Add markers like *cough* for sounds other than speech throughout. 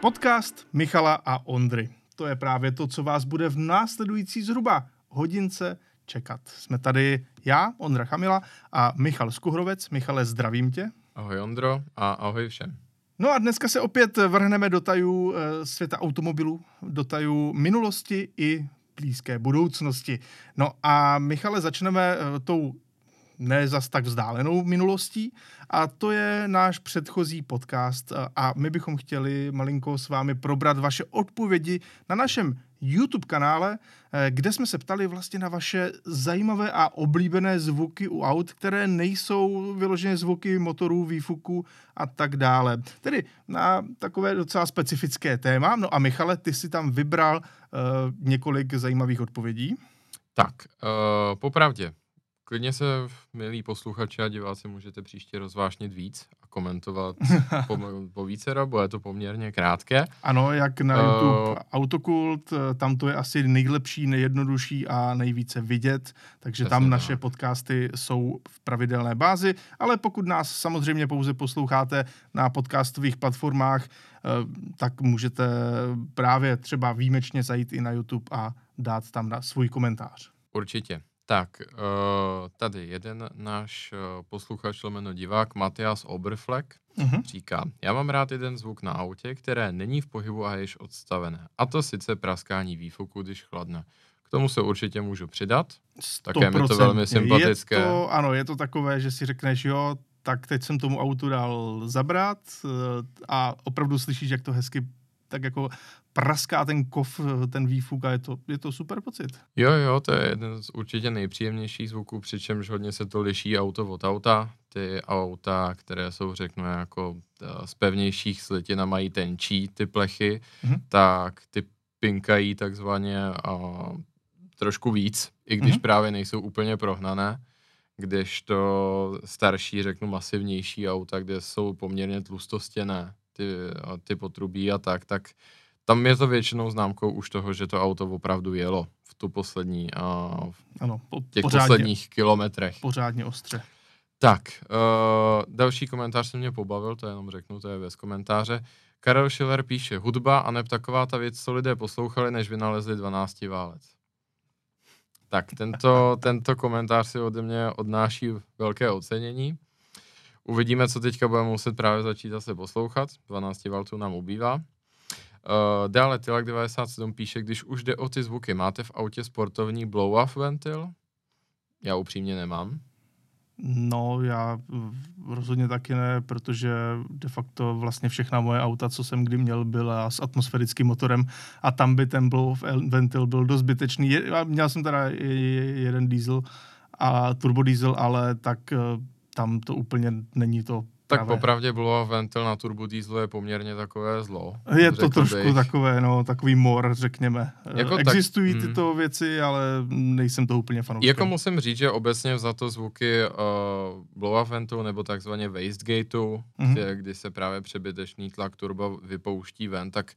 Podcast Michala a Ondry. To je právě to, co vás bude v následující zhruba hodince čekat. Jsme tady já, Ondra Chamila a Michal Skuhrovec. Michale, zdravím tě. Ahoj Ondro a ahoj všem. No a dneska se opět vrhneme do tajů eh, světa automobilů, do tajů minulosti i blízké budoucnosti. No a Michale, začneme eh, tou ne zas tak vzdálenou minulostí a to je náš předchozí podcast a my bychom chtěli malinko s vámi probrat vaše odpovědi na našem YouTube kanále, eh, kde jsme se ptali vlastně na vaše zajímavé a oblíbené zvuky u aut, které nejsou vyloženě zvuky motorů, výfuku a tak dále. Tedy na takové docela specifické téma. No a Michale, ty si tam vybral uh, několik zajímavých odpovědí. Tak, uh, popravdě, Klidně se, milí posluchači a diváci, můžete příště rozvášnit víc a komentovat *laughs* po, po více bude to poměrně krátké. Ano, jak na YouTube uh, Autokult, tam to je asi nejlepší, nejjednodušší a nejvíce vidět, takže tam naše tak. podcasty jsou v pravidelné bázi, ale pokud nás samozřejmě pouze posloucháte na podcastových platformách, eh, tak můžete právě třeba výjimečně zajít i na YouTube a dát tam na svůj komentář. Určitě. Tak, uh, tady jeden náš uh, posluchač, lomeno divák, Matias Oberfleck, uh-huh. říká, já mám rád jeden zvuk na autě, které není v pohybu a je již odstavené. A to sice praskání výfuku, když chladne. K tomu se určitě můžu přidat. Také mi to velmi sympatické. Je to, ano, je to takové, že si řekneš, jo, tak teď jsem tomu autu dal zabrat uh, a opravdu slyšíš, jak to hezky tak jako praská ten kov, ten výfuk a je to, je to super pocit. Jo, jo, to je jeden z určitě nejpříjemnějších zvuků, přičemž hodně se to liší auto od auta. Ty auta, které jsou, řeknu, jako eh, z pevnějších slitin a mají tenčí ty plechy, mm-hmm. tak ty pinkají takzvaně a trošku víc, i když mm-hmm. právě nejsou úplně prohnané kdežto starší, řeknu masivnější auta, kde jsou poměrně tlustostěné ty, ty potrubí a tak, tak tam je to většinou známkou už toho, že to auto opravdu jelo v tu poslední, a v ano, po, těch pořádně, posledních kilometrech. Pořádně ostře. Tak, uh, další komentář se mě pobavil, to jenom řeknu, to je bez komentáře. Karel Schiller píše, hudba a neb taková ta věc, co lidé poslouchali, než vynalezli 12 válec. Tak, tento, *laughs* tento komentář si ode mě odnáší velké ocenění. Uvidíme, co teďka budeme muset právě začít zase poslouchat. 12 valtů nám ubývá. Uh, dále Tilak 97 píše, když už jde o ty zvuky, máte v autě sportovní blow-off ventil? Já upřímně nemám. No, já rozhodně taky ne, protože de facto vlastně všechna moje auta, co jsem kdy měl, byla s atmosférickým motorem a tam by ten blow-off ventil byl dost zbytečný. Měl jsem teda jeden diesel a turbodiesel, ale tak eh, tam to úplně není to tak právě. popravdě bylo ventil na turbodieslu je poměrně takové zlo. Je to trošku bych. takové, no, takový mor, řekněme. Jako Existují tak, tyto hmm. věci, ale nejsem to úplně fanoušek. Jako musím říct, že obecně za to zvuky uh, blow ventu nebo takzvaně wastegateu, mm-hmm. kde, kdy se právě přebytečný tlak turbo vypouští ven, tak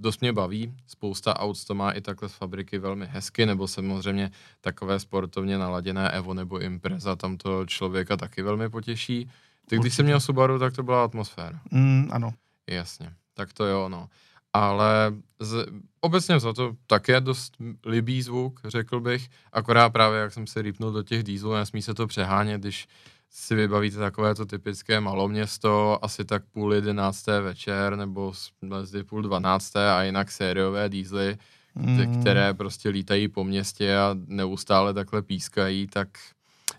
dost mě baví. Spousta aut to má i takhle z fabriky velmi hezky, nebo samozřejmě takové sportovně naladěné Evo nebo Impreza, tam to člověka taky velmi potěší. Ty, když jsem měl Subaru, tak to byla atmosféra. Mm, ano. Jasně, tak to jo, no. Ale z, obecně za to také dost libý zvuk, řekl bych, akorát právě, jak jsem se rýpnul do těch dýzlů, nesmí se to přehánět, když si vybavíte takové to typické maloměsto, asi tak půl jedenácté večer, nebo mezi půl dvanácté a jinak sériové dýzly, mm. které prostě lítají po městě a neustále takhle pískají, tak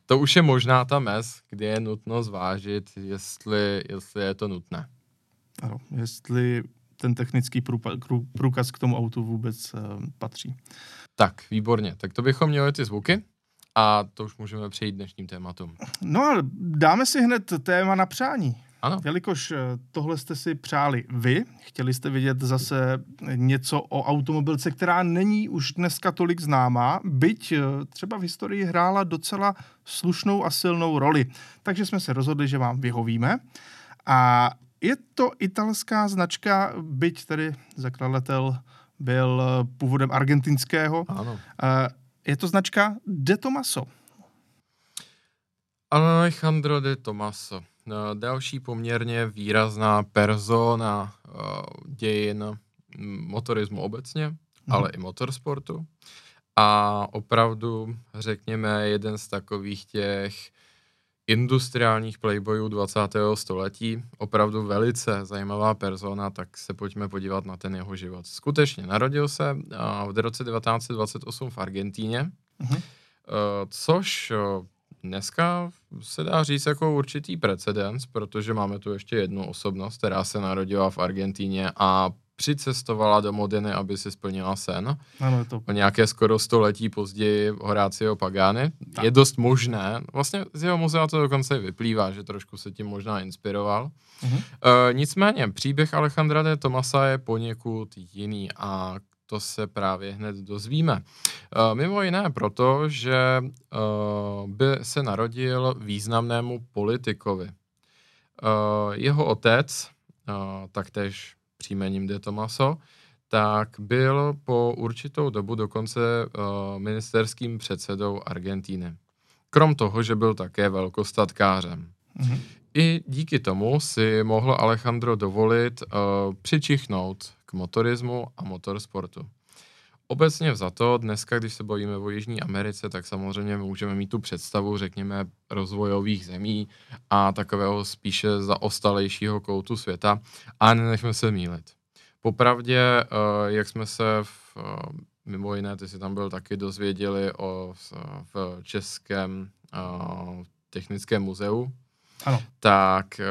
to už je možná ta mez, kdy je nutno zvážit, jestli, jestli je to nutné. Ano, jestli ten technický průkaz k tomu autu vůbec uh, patří. Tak, výborně. Tak to bychom měli ty zvuky. A to už můžeme přejít dnešním tématům. No a dáme si hned téma na přání. Ano. Jelikož eh, tohle jste si přáli vy, chtěli jste vidět zase něco o automobilce, která není už dneska tolik známá, byť eh, třeba v historii hrála docela slušnou a silnou roli. Takže jsme se rozhodli, že vám vyhovíme. A je to italská značka, byť tedy zakladatel byl eh, původem argentinského. Ano. Je to značka De Tomaso. Alejandro de Tomaso. Další poměrně výrazná persona dějin motorismu obecně, hmm. ale i motorsportu. A opravdu, řekněme, jeden z takových těch industriálních playboyů 20. století, opravdu velice zajímavá persona, tak se pojďme podívat na ten jeho život. Skutečně narodil se v roce 1928 v Argentíně, uh-huh. což dneska se dá říct jako určitý precedens, protože máme tu ještě jednu osobnost, která se narodila v Argentíně a přicestovala do Modeny, aby si splnila sen. Ano, to... O nějaké skoro století později Horácio Pagani. Tak. Je dost možné, vlastně z jeho muzea to dokonce vyplývá, že trošku se tím možná inspiroval. Uh-huh. E, nicméně, příběh Alejandra de Tomasa je poněkud jiný a to se právě hned dozvíme. E, mimo jiné proto, že e, by se narodil významnému politikovi. E, jeho otec, taktéž příjmením De Tomaso, tak byl po určitou dobu dokonce ministerským předsedou Argentíny. Krom toho, že byl také velkostatkářem. Mm-hmm. I díky tomu si mohl Alejandro dovolit uh, přičichnout k motorismu a motorsportu. Obecně vzato, dneska, když se bavíme o Jižní Americe, tak samozřejmě můžeme mít tu představu, řekněme, rozvojových zemí a takového spíše zaostalejšího koutu světa. A nenechme se mílit. Popravdě, eh, jak jsme se v, eh, mimo jiné, ty si tam byl taky dozvěděli o v Českém eh, technickém muzeu, ano. tak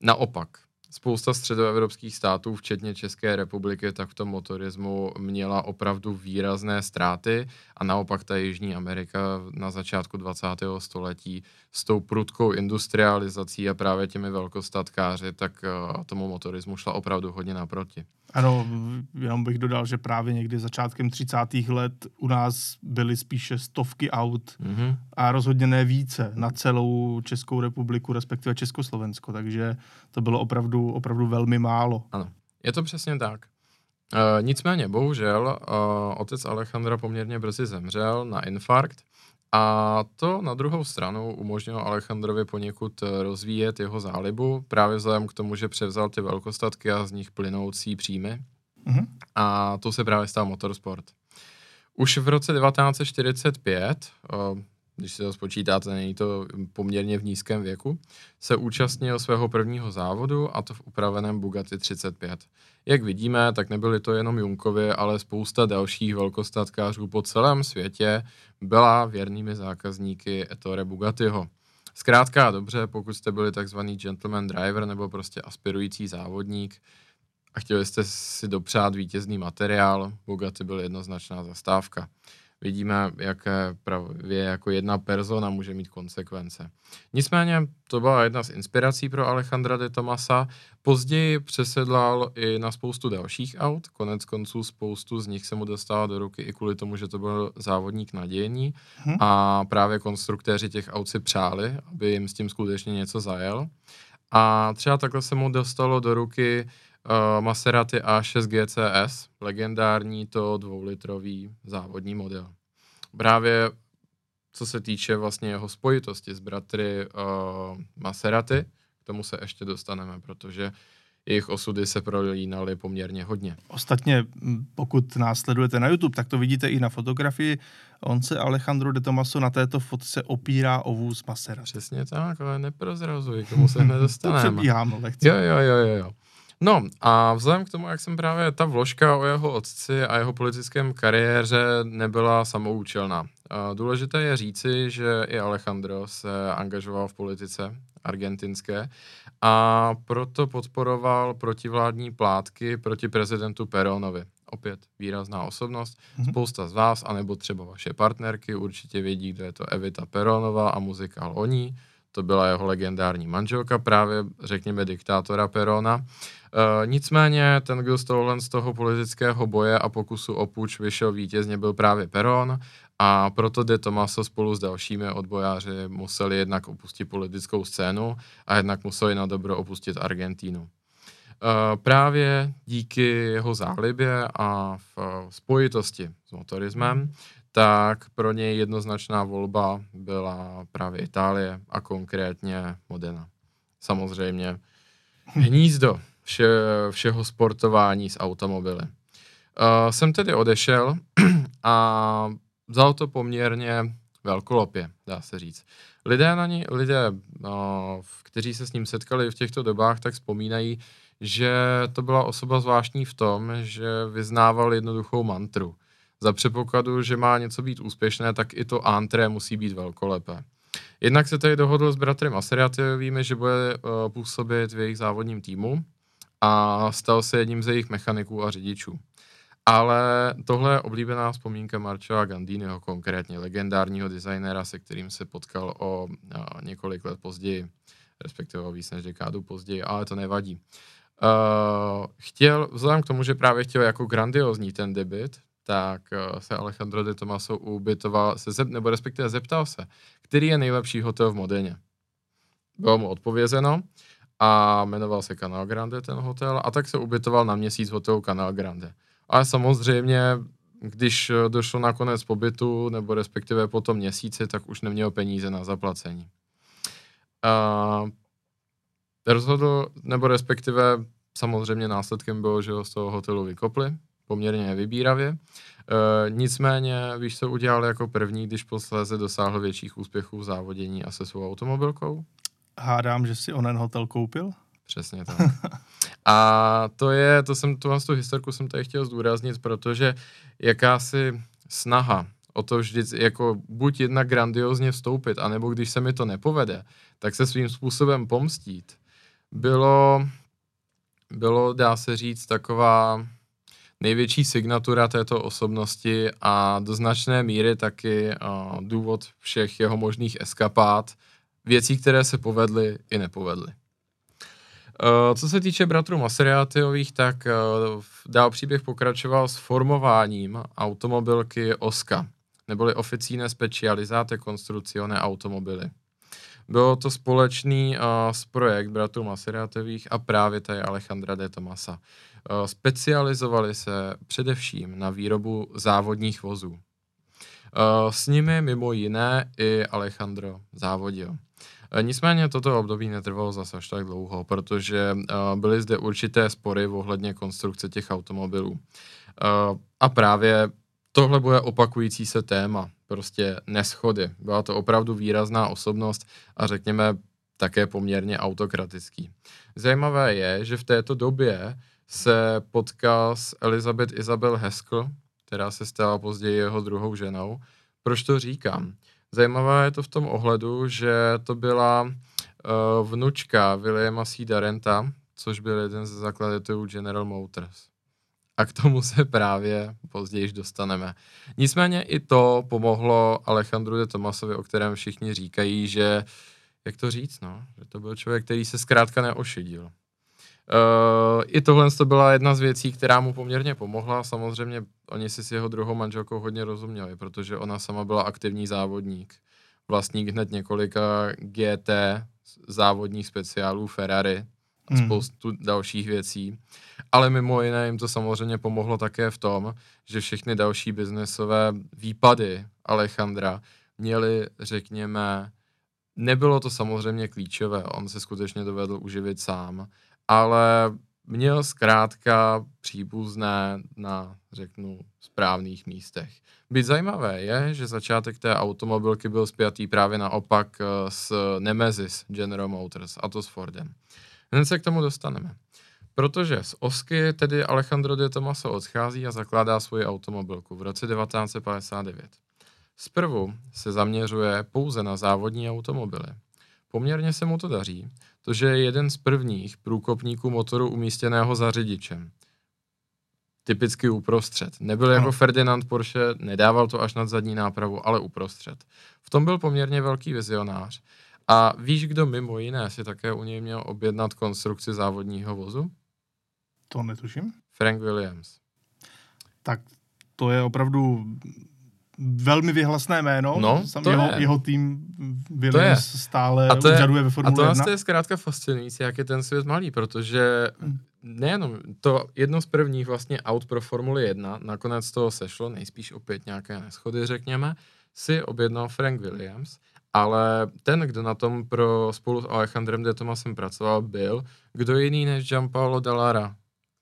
naopak, spousta středoevropských států, včetně České republiky, tak v tom motorismu měla opravdu výrazné ztráty a naopak ta Jižní Amerika na začátku 20. století s tou prudkou industrializací a právě těmi velkostatkáři, tak uh, tomu motorismu šla opravdu hodně naproti. Ano, jenom bych dodal, že právě někdy začátkem 30. let u nás byly spíše stovky aut mm-hmm. a rozhodně ne více na celou Českou republiku, respektive Československo, takže to bylo opravdu, opravdu velmi málo. Ano, je to přesně tak. E, nicméně, bohužel, e, otec Alejandra poměrně brzy zemřel na infarkt a to na druhou stranu umožnilo Alejandrovi poněkud eh, rozvíjet jeho zálibu, právě vzhledem k tomu, že převzal ty velkostatky a z nich plynoucí příjmy. Mm-hmm. A to se právě stal motorsport. Už v roce 1945, když si to spočítáte, není to poměrně v nízkém věku, se účastnil svého prvního závodu a to v upraveném Bugatti 35. Jak vidíme, tak nebyly to jenom Junkovi, ale spousta dalších velkostatkářů po celém světě byla věrnými zákazníky Ettore Bugattiho. Zkrátka a dobře, pokud jste byli takzvaný gentleman driver nebo prostě aspirující závodník a chtěli jste si dopřát vítězný materiál, Bugatti byl jednoznačná zastávka vidíme, jaké právě jako jedna persona může mít konsekvence. Nicméně to byla jedna z inspirací pro Alejandra de Tomasa. Později přesedlal i na spoustu dalších aut, konec konců spoustu z nich se mu dostala do ruky i kvůli tomu, že to byl závodník nadějení hmm. a právě konstruktéři těch aut si přáli, aby jim s tím skutečně něco zajel. A třeba takhle se mu dostalo do ruky uh, Maserati A6 GCS, legendární to dvoulitrový závodní model. Právě co se týče vlastně jeho spojitosti s bratry uh, Maserati, k tomu se ještě dostaneme, protože jejich osudy se prolínaly poměrně hodně. Ostatně, pokud nás sledujete na YouTube, tak to vidíte i na fotografii. On se Alejandro de Tomaso na této fotce opírá o vůz Maserati. Přesně tak, ale neprozrazuj, k tomu se nedostaneme. *laughs* to přebíhám, lehce. Jo, jo, jo, jo. No a vzhledem k tomu, jak jsem právě ta vložka o jeho otci a jeho politickém kariéře nebyla samoučelná. Důležité je říci, že i Alejandro se angažoval v politice argentinské a proto podporoval protivládní plátky proti prezidentu Peronovi. Opět výrazná osobnost. Mm-hmm. Spousta z vás, anebo třeba vaše partnerky, určitě vědí, kdo je to Evita Peronova a muzikál o ní. To byla jeho legendární manželka, právě řekněme diktátora Perona. E, nicméně ten, kdo tohohle z toho politického boje a pokusu o puč vyšel vítězně, byl právě Peron a proto De Tomaso spolu s dalšími odbojáři museli jednak opustit politickou scénu a jednak museli na dobro opustit Argentínu. E, právě díky jeho zálibě a v spojitosti s motorismem, tak pro něj jednoznačná volba byla právě Itálie a konkrétně Modena. Samozřejmě hnízdo vše, všeho sportování s automobily. Uh, jsem tedy odešel *clears throat* a vzal to poměrně velkolopě, dá se říct. Lidé, na ní, lidé uh, kteří se s ním setkali v těchto dobách, tak vzpomínají, že to byla osoba zvláštní v tom, že vyznával jednoduchou mantru. Za předpokladu, že má něco být úspěšné, tak i to antré musí být velkolepé. Jednak se tady dohodl s bratry Maseriatovými, že bude uh, působit v jejich závodním týmu a stal se jedním ze jejich mechaniků a řidičů. Ale tohle je oblíbená vzpomínka Marčova Gandiniho, konkrétně legendárního designéra, se kterým se potkal o uh, několik let později, respektive o víc než dekádu později, ale to nevadí. Uh, chtěl, vzhledem k tomu, že právě chtěl jako grandiozní ten debit, tak uh, se Alejandro de Tomaso ubytoval, se zep, nebo respektive zeptal se, který je nejlepší hotel v Modeně. Bylo mu odpovězeno a jmenoval se Canal Grande ten hotel a tak se ubytoval na měsíc v hotelu Canal Grande. Ale samozřejmě, když došlo na konec pobytu, nebo respektive po tom měsíci, tak už neměl peníze na zaplacení. Uh, rozhodl, nebo respektive samozřejmě následkem bylo, že ho z toho hotelu vykopli, poměrně vybíravě. E, nicméně, víš, co udělal jako první, když posléze dosáhl větších úspěchů v závodění a se svou automobilkou? Hádám, že si onen hotel koupil? Přesně tak. A to je, to jsem, tu, tu historku jsem tady chtěl zdůraznit, protože jakási snaha o to vždy, jako buď jedna grandiozně vstoupit, anebo když se mi to nepovede, tak se svým způsobem pomstít, bylo, bylo, dá se říct, taková největší signatura této osobnosti a do značné míry taky uh, důvod všech jeho možných eskapát, věcí, které se povedly i nepovedly. Uh, co se týče bratrů Maseriátyových, tak uh, dál příběh pokračoval s formováním automobilky Oska, neboli Officine Specializate Construzione Automobily. Bylo to společný uh, projekt bratrů Maseriatových a právě tady Alejandra de Tomasa. Uh, specializovali se především na výrobu závodních vozů. Uh, s nimi mimo jiné i Alejandro závodil. Nicméně toto období netrvalo zase až tak dlouho, protože byly zde určité spory ohledně konstrukce těch automobilů. A právě tohle bude opakující se téma prostě neschody. Byla to opravdu výrazná osobnost a řekněme také poměrně autokratický. Zajímavé je, že v této době se potkal s Elizabeth Isabel Haskell, která se stala později jeho druhou ženou. Proč to říkám? Zajímavé je to v tom ohledu, že to byla uh, vnučka Williama C. Darenta, což byl jeden ze zakladatelů General Motors a k tomu se právě později dostaneme. Nicméně i to pomohlo Alejandru de Tomasovi, o kterém všichni říkají, že, jak to říct, no, že to byl člověk, který se zkrátka neošidil. Uh, I tohle to byla jedna z věcí, která mu poměrně pomohla. Samozřejmě oni si s jeho druhou manželkou hodně rozuměli, protože ona sama byla aktivní závodník. Vlastník hned několika GT závodních speciálů Ferrari, a hmm. spoustu dalších věcí. Ale mimo jiné jim to samozřejmě pomohlo také v tom, že všechny další biznesové výpady Alejandra měly, řekněme, nebylo to samozřejmě klíčové, on se skutečně dovedl uživit sám, ale měl zkrátka příbuzné na, řeknu, správných místech. Byť zajímavé je, že začátek té automobilky byl spjatý právě naopak eh, s Nemesis General Motors, a to s Fordem. Hned se k tomu dostaneme. Protože z Osky tedy Alejandro de Tomaso odchází a zakládá svoji automobilku v roce 1959. Zprvu se zaměřuje pouze na závodní automobily. Poměrně se mu to daří, to je jeden z prvních průkopníků motoru umístěného za řidičem. Typicky uprostřed. Nebyl jako Ferdinand Porsche, nedával to až nad zadní nápravu, ale uprostřed. V tom byl poměrně velký vizionář a víš, kdo mimo jiné si také u něj měl objednat konstrukci závodního vozu? To netuším. Frank Williams. Tak to je opravdu velmi vyhlasné jméno. No, Sam to jeho, je. jeho tým Williams stále a to je, úřaduje ve A Formule to 1. je zkrátka fascinující, jak je ten svět malý, protože nejenom, to jedno z prvních vlastně aut pro Formuli 1, nakonec toho sešlo, nejspíš opět nějaké neschody, řekněme, si objednal Frank Williams, ale ten, kdo na tom pro spolu s Alejandrem de Tomasem pracoval, byl kdo jiný než Gianpaolo Dallara,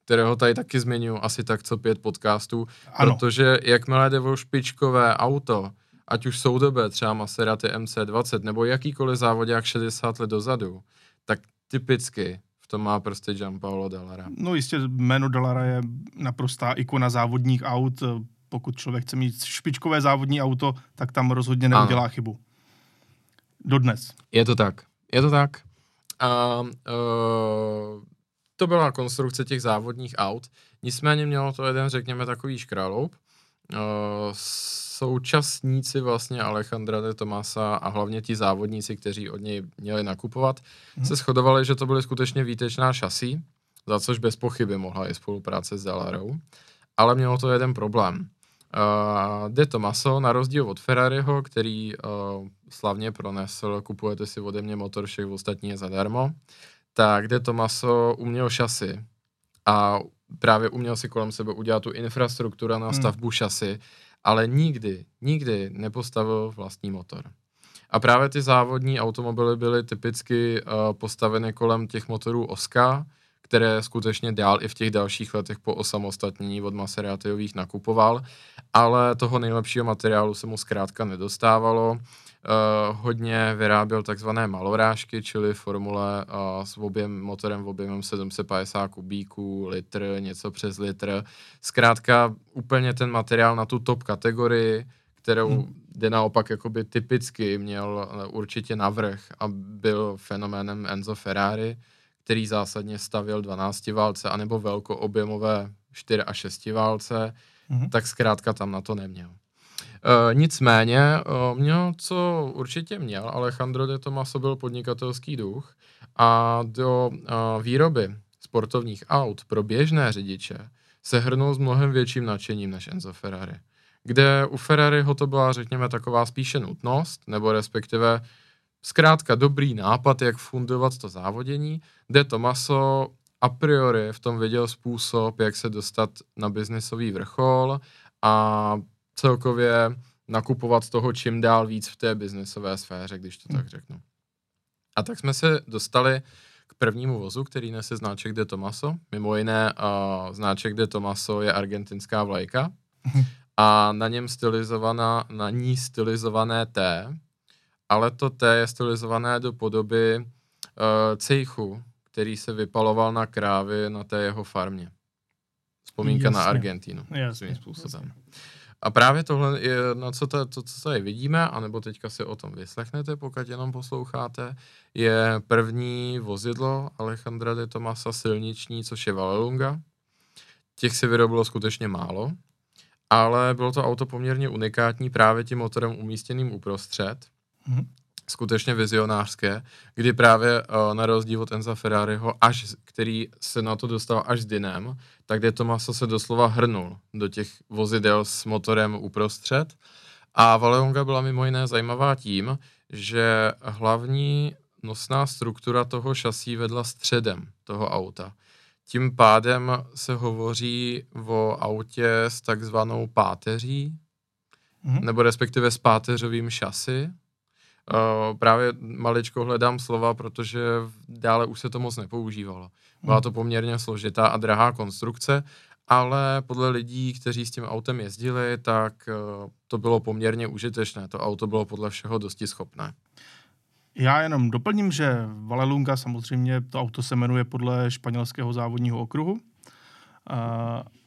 kterého tady taky zmiňuji asi tak co pět podcastů, ano. protože jakmile jde o špičkové auto, ať už soudobé, třeba Maserati MC20, nebo jakýkoliv závodák 60 let dozadu, tak typicky v tom má prostě Gianpaolo Dallara. No jistě, jméno Dallara je naprostá ikona závodních aut. Pokud člověk chce mít špičkové závodní auto, tak tam rozhodně neudělá ano. chybu. Dodnes. Je to tak. Je to tak. A uh, to byla konstrukce těch závodních aut. Nicméně mělo to jeden, řekněme, takový škráloup. Uh, současníci vlastně Alejandra de Tomasa a hlavně ti závodníci, kteří od něj měli nakupovat, hmm. se shodovali, že to byly skutečně výtečná šasí, za což bez pochyby mohla i spolupráce s Dallarou. Ale mělo to jeden problém. Uh, de Tomaso, na rozdíl od Ferrariho, který uh, slavně pronesl, kupujete si ode mě motor, všech ostatní je zadarmo, tak De Tomaso uměl šasy a právě uměl si kolem sebe udělat tu infrastrukturu na hmm. stavbu hmm. šasy, ale nikdy, nikdy nepostavil vlastní motor. A právě ty závodní automobily byly typicky uh, postaveny kolem těch motorů Oska, které skutečně dál i v těch dalších letech po osamostatnění od Maseratiových nakupoval, ale toho nejlepšího materiálu se mu zkrátka nedostávalo. Uh, hodně vyráběl takzvané malorážky, čili formule uh, s objem, motorem v objemem 750 kubíků, litr, něco přes litr. Zkrátka úplně ten materiál na tu top kategorii, kterou hmm. jde naopak jakoby typicky měl uh, určitě navrh a byl fenoménem Enzo Ferrari, který zásadně stavil 12 válce anebo velkoobjemové 4 a 6 válce, hmm. tak zkrátka tam na to neměl. Uh, nicméně uh, měl, co určitě měl, Alejandro de Tomaso byl podnikatelský duch a do uh, výroby sportovních aut pro běžné řidiče se hrnul s mnohem větším nadšením než Enzo Ferrari. Kde u Ferrariho to byla, řekněme, taková spíše nutnost, nebo respektive zkrátka dobrý nápad, jak fundovat to závodění, De Tomaso a priori v tom viděl způsob, jak se dostat na biznisový vrchol a celkově nakupovat toho čím dál víc v té biznesové sféře, když to hmm. tak řeknu. A tak jsme se dostali k prvnímu vozu, který nese znáček De Tomaso. Mimo jiné uh, znáček De Tomaso je argentinská vlajka hmm. a na něm stylizovaná, na ní stylizované T, ale to T je stylizované do podoby uh, cejchu, který se vypaloval na krávy na té jeho farmě. Vzpomínka jasně. na Argentínu jasně, svým způsobem. Jasně. A právě tohle je, na co, to, to, co tady vidíme, anebo teďka si o tom vyslechnete, pokud jenom posloucháte, je první vozidlo Alejandra de Tomasa silniční, což je Valelunga. Těch se vyrobilo skutečně málo, ale bylo to auto poměrně unikátní právě tím motorem umístěným uprostřed. Mm-hmm skutečně vizionářské, kdy právě uh, na rozdíl od Enza Ferrariho, až, který se na to dostal až s Dinem, tak De Tomaso se doslova hrnul do těch vozidel s motorem uprostřed. A Valeonga byla mimo jiné zajímavá tím, že hlavní nosná struktura toho šasí vedla středem toho auta. Tím pádem se hovoří o autě s takzvanou páteří, mm-hmm. nebo respektive s páteřovým šasy, Uh, právě maličko hledám slova, protože dále už se to moc nepoužívalo. Byla hmm. to poměrně složitá a drahá konstrukce, ale podle lidí, kteří s tím autem jezdili, tak uh, to bylo poměrně užitečné. To auto bylo podle všeho dosti schopné. Já jenom doplním, že Valelunga samozřejmě, to auto se jmenuje podle španělského závodního okruhu uh,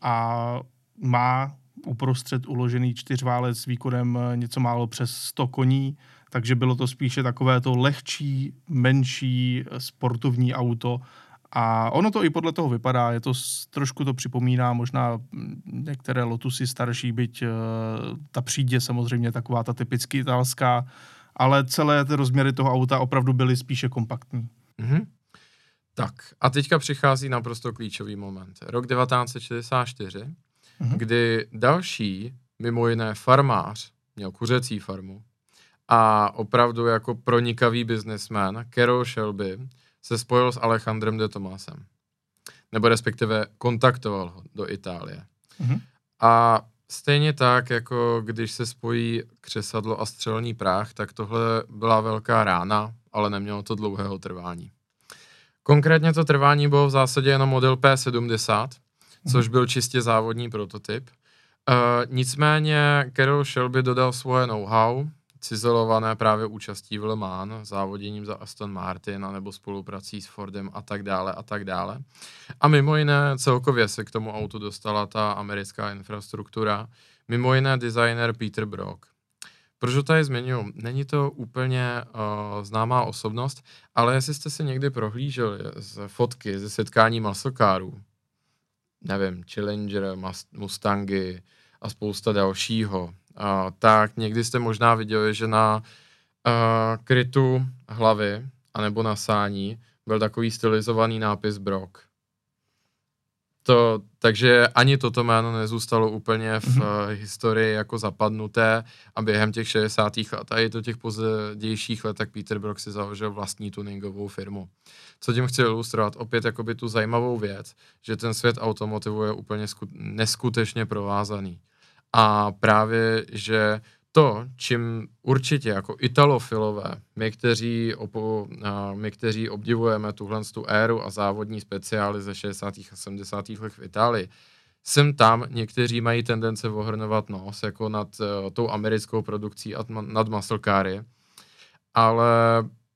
a má uprostřed uložený čtyřválec s výkonem něco málo přes 100 koní, takže bylo to spíše takové to lehčí, menší sportovní auto a ono to i podle toho vypadá, je to, trošku to připomíná možná některé Lotusy starší, byť uh, ta přídě samozřejmě taková ta typicky italská, ale celé ty rozměry toho auta opravdu byly spíše kompaktní. Mm-hmm. Tak a teďka přichází naprosto klíčový moment. Rok 1964, mm-hmm. kdy další, mimo jiné farmář, měl kuřecí farmu, a opravdu jako pronikavý biznesmen, Carol Shelby, se spojil s Alejandrem de Tomasem. nebo respektive kontaktoval ho do Itálie. Mhm. A stejně tak, jako když se spojí křesadlo a střelný práh, tak tohle byla velká rána, ale nemělo to dlouhého trvání. Konkrétně to trvání bylo v zásadě jenom model P70, což byl čistě závodní prototyp. Uh, nicméně Carol Shelby dodal svoje know-how, cizelované právě účastí v Le Mans, závoděním za Aston Martin, nebo spoluprací s Fordem a tak dále a tak dále. A mimo jiné celkově se k tomu autu dostala ta americká infrastruktura, mimo jiné designer Peter Brock. Proč ho tady zmiňuji? Není to úplně uh, známá osobnost, ale jestli jste si někdy prohlíželi z fotky ze setkání masokárů, nevím, Challenger, Mustangy a spousta dalšího, tak někdy jste možná viděli, že na krytu hlavy anebo na sání byl takový stylizovaný nápis Brock. To, takže ani toto jméno nezůstalo úplně v mm-hmm. uh, historii jako zapadnuté a během těch 60. let a i do těch pozdějších let, tak Peter Brock si založil vlastní tuningovou firmu. Co tím chci ilustrovat? Opět jakoby tu zajímavou věc, že ten svět automotivu je úplně sku- neskutečně provázaný. A právě, že to, čím určitě jako italofilové, my kteří, opo, my, kteří obdivujeme tuhle tu éru a závodní speciály ze 60. a 70. let v Itálii, sem tam někteří mají tendence ohrnovat nos, jako nad uh, tou americkou produkcí a nad muscle cary, ale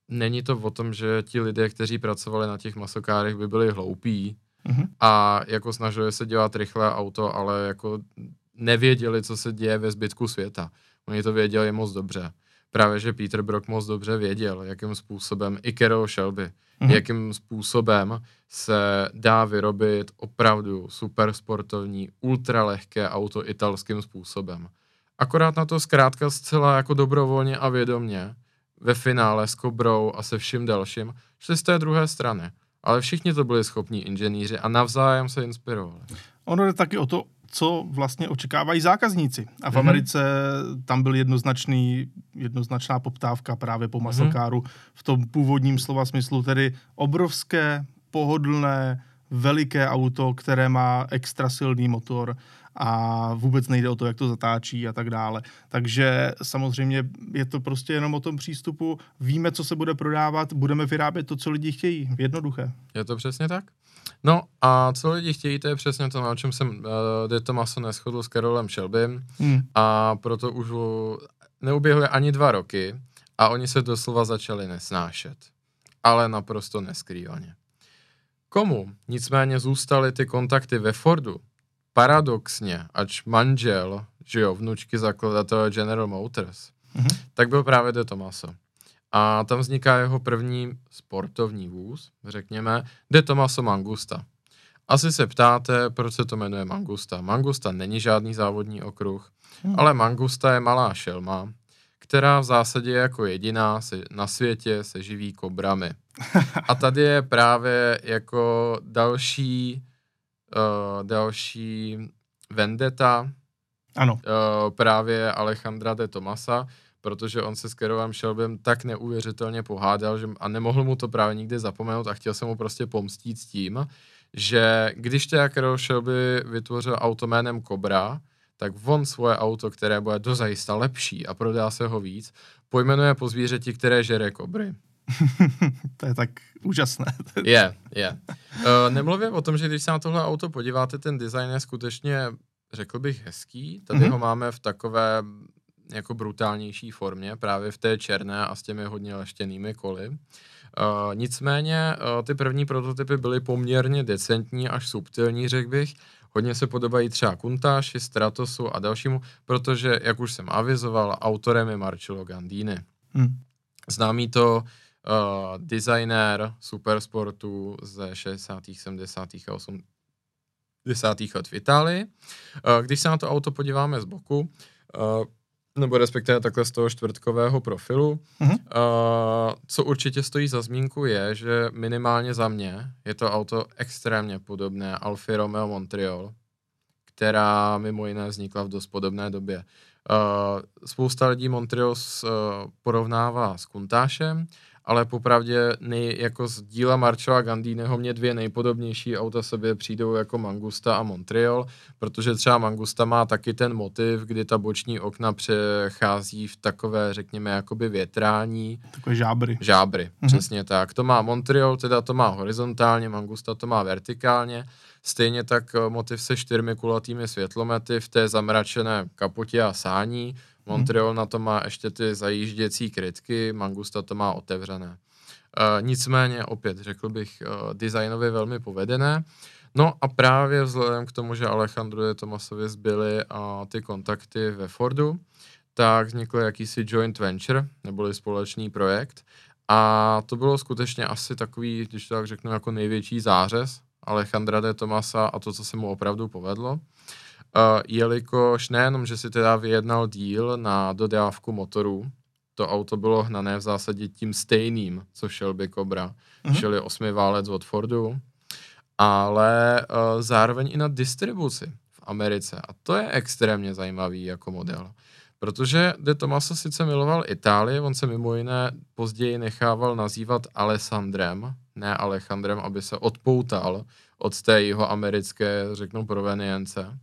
není to o tom, že ti lidé, kteří pracovali na těch masokárech, by byli hloupí mm-hmm. a jako snažili se dělat rychlé auto, ale jako nevěděli, co se děje ve zbytku světa. Oni to věděli moc dobře. Právě, že Peter Brock moc dobře věděl, jakým způsobem, i Carol Shelby, mm-hmm. jakým způsobem se dá vyrobit opravdu super sportovní, ultralehké auto italským způsobem. Akorát na to zkrátka zcela jako dobrovolně a vědomně ve finále s Kobrou a se vším dalším šli z té druhé strany. Ale všichni to byli schopní inženýři a navzájem se inspirovali. Ono je taky o to co vlastně očekávají zákazníci. A v mm-hmm. Americe tam byl jednoznačný, jednoznačná poptávka právě po masokáru mm-hmm. v tom původním slova smyslu, tedy obrovské, pohodlné, veliké auto, které má extra silný motor a vůbec nejde o to, jak to zatáčí a tak dále. Takže samozřejmě je to prostě jenom o tom přístupu. Víme, co se bude prodávat, budeme vyrábět to, co lidi chtějí. Jednoduché. Je to přesně tak? No a co lidi chtějí, to je přesně to, na čem jsem uh, De Tomaso neschodl s Karolem Shelbym hmm. a proto už neuběhly ani dva roky a oni se doslova začali nesnášet. Ale naprosto neskrývaně. Komu nicméně zůstaly ty kontakty ve Fordu, paradoxně, ač manžel, že jo, vnučky zakladatele General Motors, mm-hmm. tak byl právě De Tomaso. A tam vzniká jeho první sportovní vůz, řekněme, De Tomaso Mangusta. Asi se ptáte, proč se to jmenuje Mangusta. Mangusta není žádný závodní okruh, hmm. ale Mangusta je malá šelma, která v zásadě jako jediná se, na světě se živí kobrami. *laughs* A tady je právě jako další, uh, další vendeta ano. Uh, právě Alejandra de Tomasa, protože on se s Kerovem Shelbym tak neuvěřitelně pohádal že, a nemohl mu to právě nikdy zapomenout a chtěl se mu prostě pomstít s tím, že když teda Carol Shelby vytvořil auto jménem Cobra, tak on svoje auto, které bude dozajista lepší a prodá se ho víc, pojmenuje po zvířeti, které žere kobry. *laughs* to je tak úžasné. *laughs* Je, yeah, je. Yeah. Uh, nemluvím o tom, že když se na tohle auto podíváte, ten design je skutečně, řekl bych, hezký. Tady mm-hmm. ho máme v takové jako brutálnější formě, právě v té černé a s těmi hodně leštěnými koly. Uh, nicméně uh, ty první prototypy byly poměrně decentní až subtilní, řekl bych. Hodně se podobají třeba Kuntáši, Stratosu a dalšímu, protože, jak už jsem avizoval, autorem je Marcello Gandini. Hmm. Známý to uh, designér supersportu ze 60., 70. a 80. let v Itálii. Uh, když se na to auto podíváme z boku, uh, nebo respektive takhle z toho čtvrtkového profilu. Mm-hmm. Uh, co určitě stojí za zmínku je, že minimálně za mě je to auto extrémně podobné Alfa Romeo Montreal, která mimo jiné vznikla v dost podobné době. Uh, spousta lidí Montreal uh, porovnává s Kuntášem, ale popravdě nej, jako z díla Marčova Gandhineho mě dvě nejpodobnější auta sobě přijdou jako Mangusta a Montreal, protože třeba Mangusta má taky ten motiv, kdy ta boční okna přechází v takové, řekněme, jakoby větrání. Takové žábry. Žábry, mm-hmm. přesně tak. To má Montreal, teda to má horizontálně, Mangusta to má vertikálně. Stejně tak eh, motiv se čtyřmi kulatými světlomety v té zamračené kapotě a sání. Montreal hmm. na to má ještě ty zajížděcí krytky, Mangusta to má otevřené. Uh, nicméně, opět řekl bych, uh, designově velmi povedené. No a právě vzhledem k tomu, že Alejandro de Tomasovi zbyly uh, ty kontakty ve Fordu, tak vznikl jakýsi joint venture, neboli společný projekt. A to bylo skutečně asi takový, když to tak řeknu, jako největší zářez Alejandra de Tomasa a to, co se mu opravdu povedlo. Uh, jelikož nejenom, že si teda vyjednal díl na dodávku motorů, to auto bylo hnané v zásadě tím stejným, co Shelby Cobra, mm-hmm. čili osmi válec od Fordu, ale uh, zároveň i na distribuci v Americe. A to je extrémně zajímavý jako model. Protože De Tomaso sice miloval Itálii, on se mimo jiné později nechával nazývat Alessandrem, ne Alejandrem, aby se odpoutal od té jeho americké, řeknu, provenience.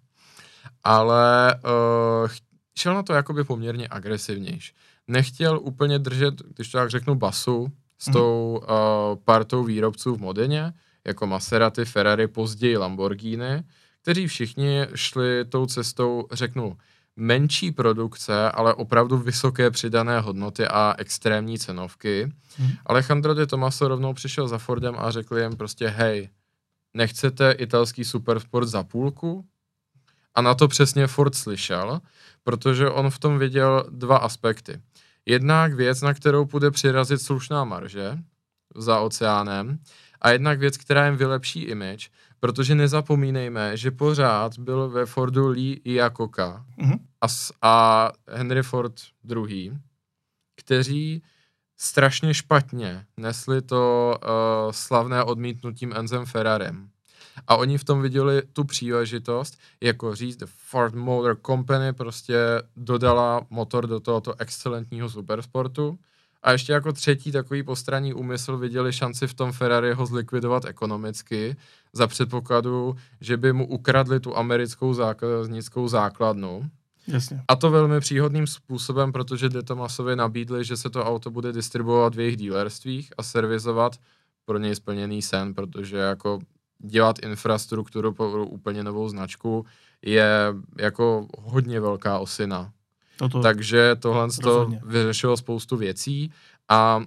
Ale uh, šel na to jakoby poměrně agresivnější. Nechtěl úplně držet, když to tak řeknu, basu s mm. tou uh, partou výrobců v Modeně, jako Maserati, Ferrari, později Lamborghini, kteří všichni šli tou cestou, řeknu, menší produkce, ale opravdu vysoké přidané hodnoty a extrémní cenovky. Hmm. Alejandro de Tomaso rovnou přišel za Fordem a řekl jim prostě, hej, nechcete italský supersport za půlku? A na to přesně Ford slyšel, protože on v tom viděl dva aspekty. Jednak věc, na kterou půjde přirazit slušná marže za oceánem, a jednak věc, která jim vylepší image, protože nezapomínejme, že pořád byl ve Fordu Lee Iacocca mm-hmm. a, a Henry Ford II, kteří strašně špatně nesli to uh, slavné odmítnutím Enzem Ferrarem. A oni v tom viděli tu příležitost, jako říct, The Ford Motor Company prostě dodala motor do tohoto excelentního supersportu a ještě jako třetí takový postranní úmysl viděli šanci v tom Ferrari ho zlikvidovat ekonomicky za předpokladu, že by mu ukradli tu americkou zákaznickou základnu. Jasně. A to velmi příhodným způsobem, protože De Tomasovi nabídli, že se to auto bude distribuovat v jejich dílerstvích a servizovat pro něj splněný sen, protože jako dělat infrastrukturu pro úplně novou značku je jako hodně velká osina Toto Takže tohle to vyřešilo spoustu věcí a uh,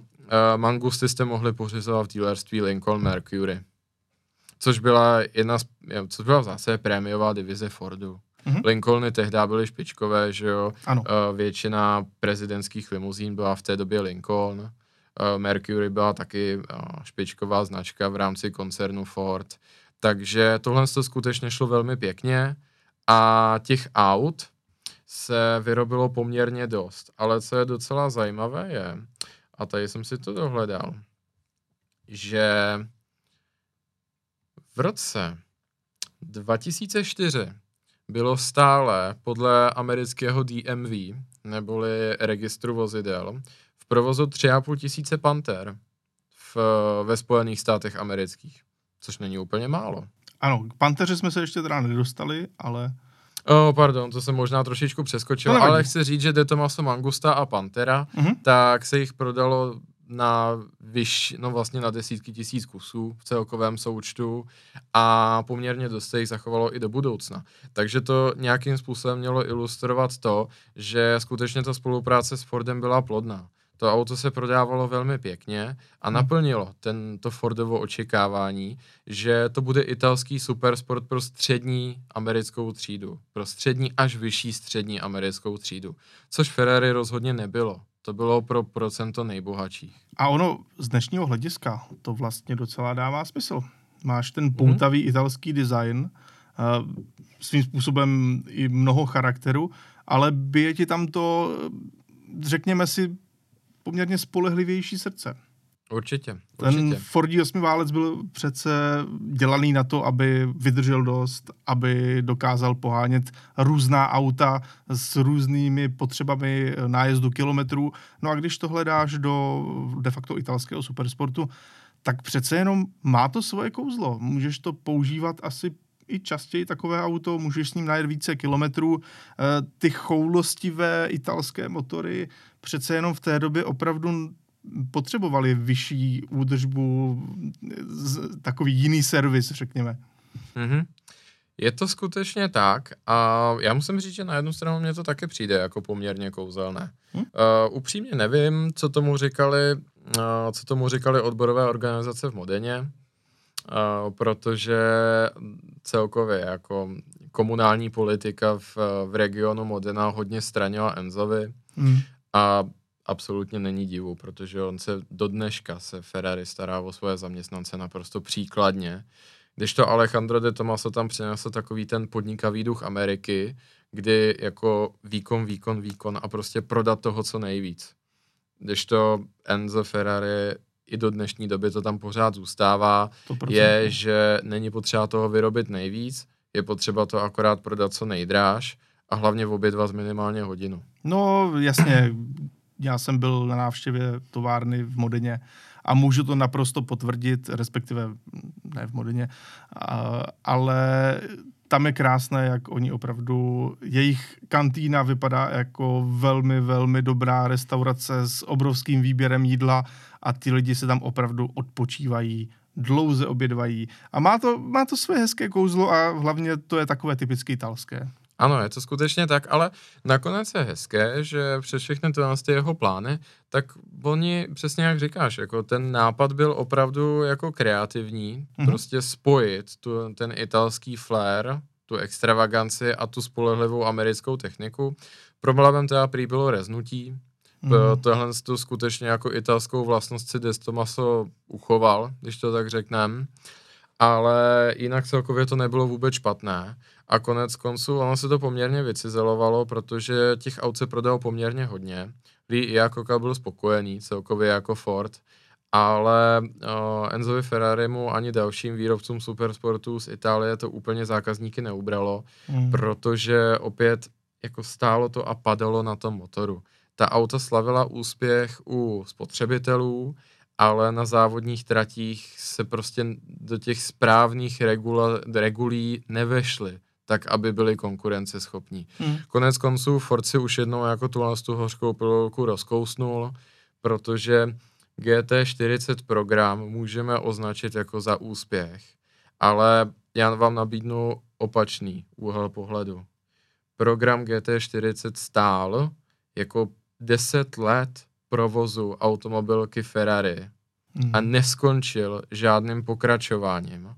Mangusty jste mohli pořizovat v dílerství Lincoln Mercury. Což byla jedna z, což byla zase prémiová divize Fordu. Mm-hmm. Lincolny tehdy byly špičkové, že jo. Ano. Uh, většina prezidentských limuzín byla v té době Lincoln. Uh, Mercury byla taky uh, špičková značka v rámci koncernu Ford. Takže tohle to skutečně šlo velmi pěkně a těch aut, se vyrobilo poměrně dost. Ale co je docela zajímavé je, a tady jsem si to dohledal, že v roce 2004 bylo stále podle amerického DMV, neboli registru vozidel, v provozu 3,5 tisíce Panther v, ve Spojených státech amerických, což není úplně málo. Ano, k Panteře jsme se ještě teda nedostali, ale Oh, pardon, to jsem možná trošičku přeskočil, no, ale chci říct, že De Tomaso Mangusta a Pantera, mm-hmm. tak se jich prodalo na vyš, no vlastně na desítky tisíc kusů v celkovém součtu a poměrně dost se jich zachovalo i do budoucna. Takže to nějakým způsobem mělo ilustrovat to, že skutečně ta spolupráce s Fordem byla plodná. To auto se prodávalo velmi pěkně a hmm. naplnilo tento Fordovo očekávání, že to bude italský supersport pro střední americkou třídu. Pro střední až vyšší střední americkou třídu. Což Ferrari rozhodně nebylo. To bylo pro procento nejbohatších. A ono z dnešního hlediska to vlastně docela dává smysl. Máš ten poutavý mm-hmm. italský design, uh, svým způsobem i mnoho charakteru, ale bije ti tam to, řekněme si, poměrně spolehlivější srdce. Určitě, Ten určitě. Fordí osmiválec byl přece dělaný na to, aby vydržel dost, aby dokázal pohánět různá auta s různými potřebami nájezdu kilometrů. No a když to hledáš do de facto italského supersportu, tak přece jenom má to svoje kouzlo. Můžeš to používat asi i častěji takové auto, můžeš s ním najet více kilometrů. Eh, ty choulostivé italské motory přece jenom v té době opravdu potřebovali vyšší údržbu, takový jiný servis, řekněme. Mm-hmm. Je to skutečně tak a já musím říct, že na jednu stranu mě to taky přijde jako poměrně kouzelné. Hmm? Uh, upřímně nevím, co tomu říkali, uh, co tomu říkali odborové organizace v Modeně, uh, protože celkově jako komunální politika v, v regionu Modena hodně stranila Enzovi hmm. a absolutně není divu, protože on se do dneška se Ferrari stará o svoje zaměstnance naprosto příkladně. Když to Alejandro de Tomaso tam přinesl takový ten podnikavý duch Ameriky, kdy jako výkon, výkon, výkon a prostě prodat toho co nejvíc. Když to Enzo Ferrari i do dnešní doby to tam pořád zůstává, je, že není potřeba toho vyrobit nejvíc, je potřeba to akorát prodat co nejdráž a hlavně v obě dva z minimálně hodinu. No jasně, já jsem byl na návštěvě továrny v Modeně a můžu to naprosto potvrdit, respektive ne v Modeně, ale tam je krásné, jak oni opravdu, jejich kantýna vypadá jako velmi, velmi dobrá restaurace s obrovským výběrem jídla a ty lidi se tam opravdu odpočívají, dlouze obědvají a má to, má to své hezké kouzlo a hlavně to je takové typicky italské. Ano, je to skutečně tak, ale nakonec je hezké, že přes všechny tyhle ty jeho plány, tak oni, přesně jak říkáš, jako ten nápad byl opravdu jako kreativní, mm-hmm. prostě spojit tu, ten italský flair, tu extravaganci a tu spolehlivou americkou techniku. Problémem teda prý bylo reznutí, Mm. Tohle tu skutečně jako italskou vlastnost si Destomaso uchoval, když to tak řekneme. Ale jinak celkově to nebylo vůbec špatné. A konec konců ono se to poměrně vycizelovalo, protože těch aut se prodalo poměrně hodně. Lee Iacocca byl spokojený celkově jako Ford, ale uh, Enzovi Ferrarimu ani dalším výrobcům supersportů z Itálie to úplně zákazníky neubralo, mm. protože opět jako stálo to a padalo na tom motoru. Ta auta slavila úspěch u spotřebitelů, ale na závodních tratích se prostě do těch správných regula, regulí nevešly tak aby byli konkurenceschopní. Hmm. Konec konců Ford si už jednou jako tu tu hořkou pilulku rozkousnul, protože GT40 program můžeme označit jako za úspěch, ale já vám nabídnu opačný úhel pohledu. Program GT40 stál jako 10 let provozu automobilky Ferrari hmm. a neskončil žádným pokračováním.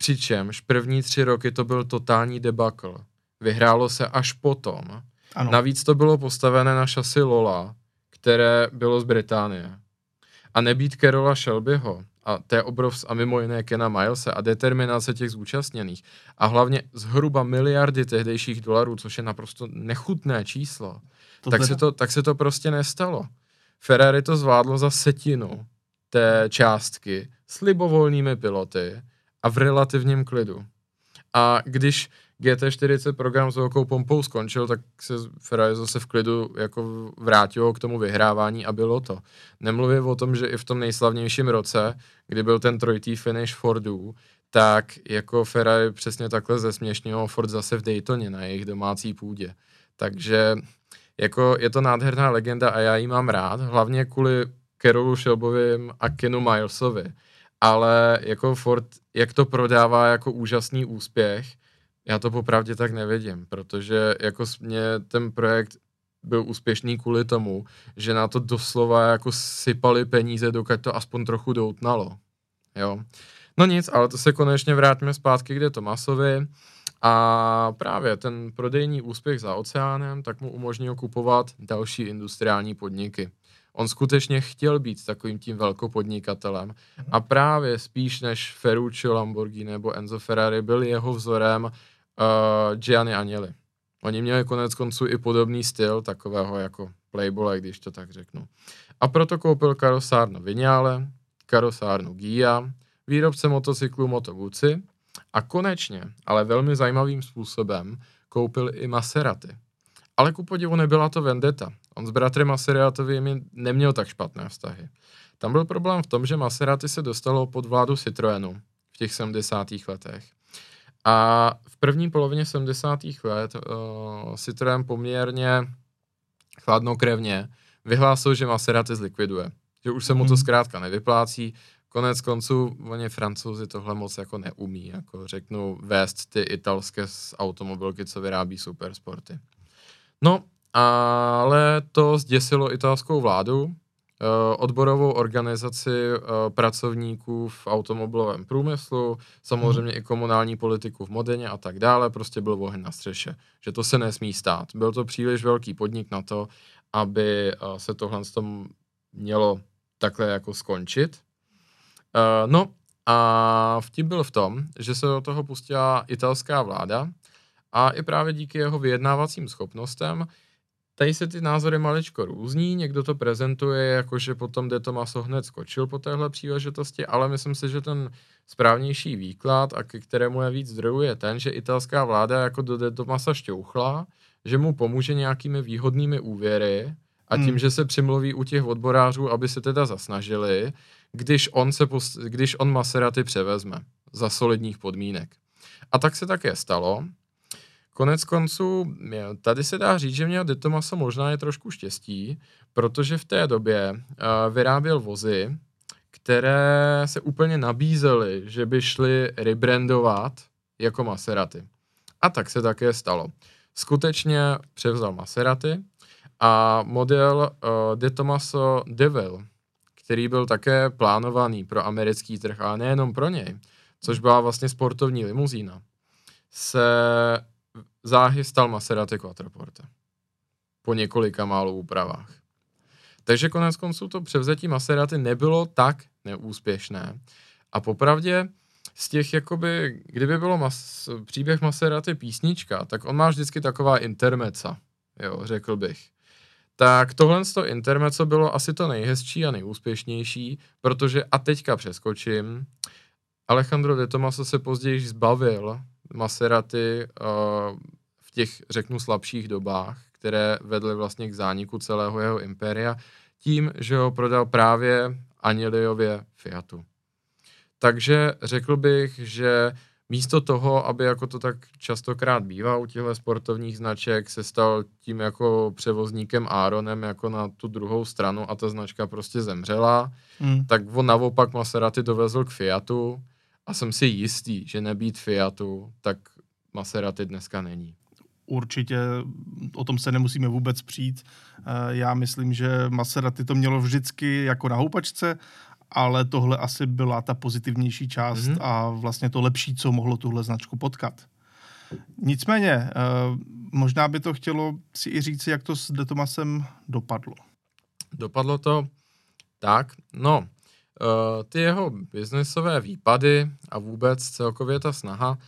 Přičemž první tři roky to byl totální debakl. Vyhrálo se až potom. Ano. Navíc to bylo postavené na šasi Lola, které bylo z Británie. A nebýt Carola Shelbyho a té obrovs a mimo jiné Kena Milese a determinace těch zúčastněných a hlavně zhruba miliardy tehdejších dolarů, což je naprosto nechutné číslo, to tak, se to, tak se to prostě nestalo. Ferrari to zvládlo za setinu té částky s libovolnými piloty a v relativním klidu. A když GT40 program s velkou pompou skončil, tak se Ferrari zase v klidu jako vrátilo k tomu vyhrávání a bylo to. Nemluvím o tom, že i v tom nejslavnějším roce, kdy byl ten trojitý finish Fordů, tak jako Ferrari přesně takhle zesměšnilo Ford zase v Daytoně na jejich domácí půdě. Takže jako je to nádherná legenda a já ji mám rád, hlavně kvůli Carolu Shelbovým a Kenu Milesovi ale jako Ford, jak to prodává jako úžasný úspěch, já to popravdě tak nevidím, protože jako mě ten projekt byl úspěšný kvůli tomu, že na to doslova jako sypali peníze, dokud to aspoň trochu doutnalo. Jo. No nic, ale to se konečně vrátíme zpátky kde Tomasovi. A právě ten prodejní úspěch za oceánem tak mu umožnil kupovat další industriální podniky. On skutečně chtěl být takovým tím velkopodnikatelem a právě spíš než Ferrucci Lamborghini nebo Enzo Ferrari byl jeho vzorem uh, Gianni Agnelli. Oni měli konec konců i podobný styl, takového jako playboy, když to tak řeknu. A proto koupil karosárnu Vignale, karosárnu Gia, výrobce motocyklu Moto Guzzi a konečně, ale velmi zajímavým způsobem, koupil i Maserati. Ale ku podivu nebyla to vendeta. On s bratrem Maseratovi neměl tak špatné vztahy. Tam byl problém v tom, že Maserati se dostalo pod vládu Citroenu v těch 70. letech. A v první polovině 70. let uh, Citroen poměrně chladnokrevně vyhlásil, že Maserati zlikviduje. Že už se mu to mhm. zkrátka nevyplácí. Konec konců, oni francouzi tohle moc jako neumí, jako řeknu, vést ty italské automobilky, co vyrábí supersporty. No, ale to zděsilo italskou vládu, Eh, odborovou organizaci eh, pracovníků v automobilovém průmyslu, samozřejmě i komunální politiku v Modeně a tak dále, prostě byl oheň na střeše, že to se nesmí stát. Byl to příliš velký podnik na to, aby eh, se tohle tom mělo takhle jako skončit. No a vtip byl v tom, že se do toho pustila italská vláda a i právě díky jeho vyjednávacím schopnostem Tady se ty názory maličko různí, někdo to prezentuje jako, že potom De Tomaso hned skočil po téhle příležitosti, ale myslím si, že ten správnější výklad a ke kterému je víc zdrojů je ten, že italská vláda jako do De Tomasa šťouchla, že mu pomůže nějakými výhodnými úvěry a tím, hmm. že se přimluví u těch odborářů, aby se teda zasnažili, když on, se když on Maserati převezme za solidních podmínek. A tak se také stalo. Konec konců, tady se dá říct, že měl De Tomaso možná je trošku štěstí, protože v té době uh, vyráběl vozy, které se úplně nabízely, že by šly rebrandovat jako Maserati. A tak se také stalo. Skutečně převzal Maserati a model uh, De Tomaso Devil, který byl také plánovaný pro americký trh, ale nejenom pro něj, což byla vlastně sportovní limuzína, se záhy stal Maserati Quattroporte. Po několika málo úpravách. Takže konec konců to převzetí Maserati nebylo tak neúspěšné. A popravdě z těch, jakoby, kdyby bylo mas, příběh Maserati písnička, tak on má vždycky taková intermeca, jo, řekl bych. Tak tohle z toho intermeco bylo asi to nejhezčí a nejúspěšnější, protože, a teďka přeskočím, Alejandro de Tomaso se později zbavil Maserati uh, v těch, řeknu, slabších dobách, které vedly vlastně k zániku celého jeho impéria, tím, že ho prodal právě Aniliově Fiatu. Takže řekl bych, že místo toho, aby jako to tak častokrát bývá u těchto sportovních značek, se stal tím jako převozníkem Aaronem jako na tu druhou stranu a ta značka prostě zemřela, mm. tak on naopak Maserati dovezl k Fiatu a jsem si jistý, že nebýt Fiatu, tak Maserati dneska není. Určitě o tom se nemusíme vůbec přijít. Eh, já myslím, že Maserati to mělo vždycky jako na houpačce, ale tohle asi byla ta pozitivnější část mm-hmm. a vlastně to lepší, co mohlo tuhle značku potkat. Nicméně, eh, možná by to chtělo si i říct, jak to s Detomasem dopadlo. Dopadlo to tak, no, ty jeho biznesové výpady a vůbec celkově ta snaha,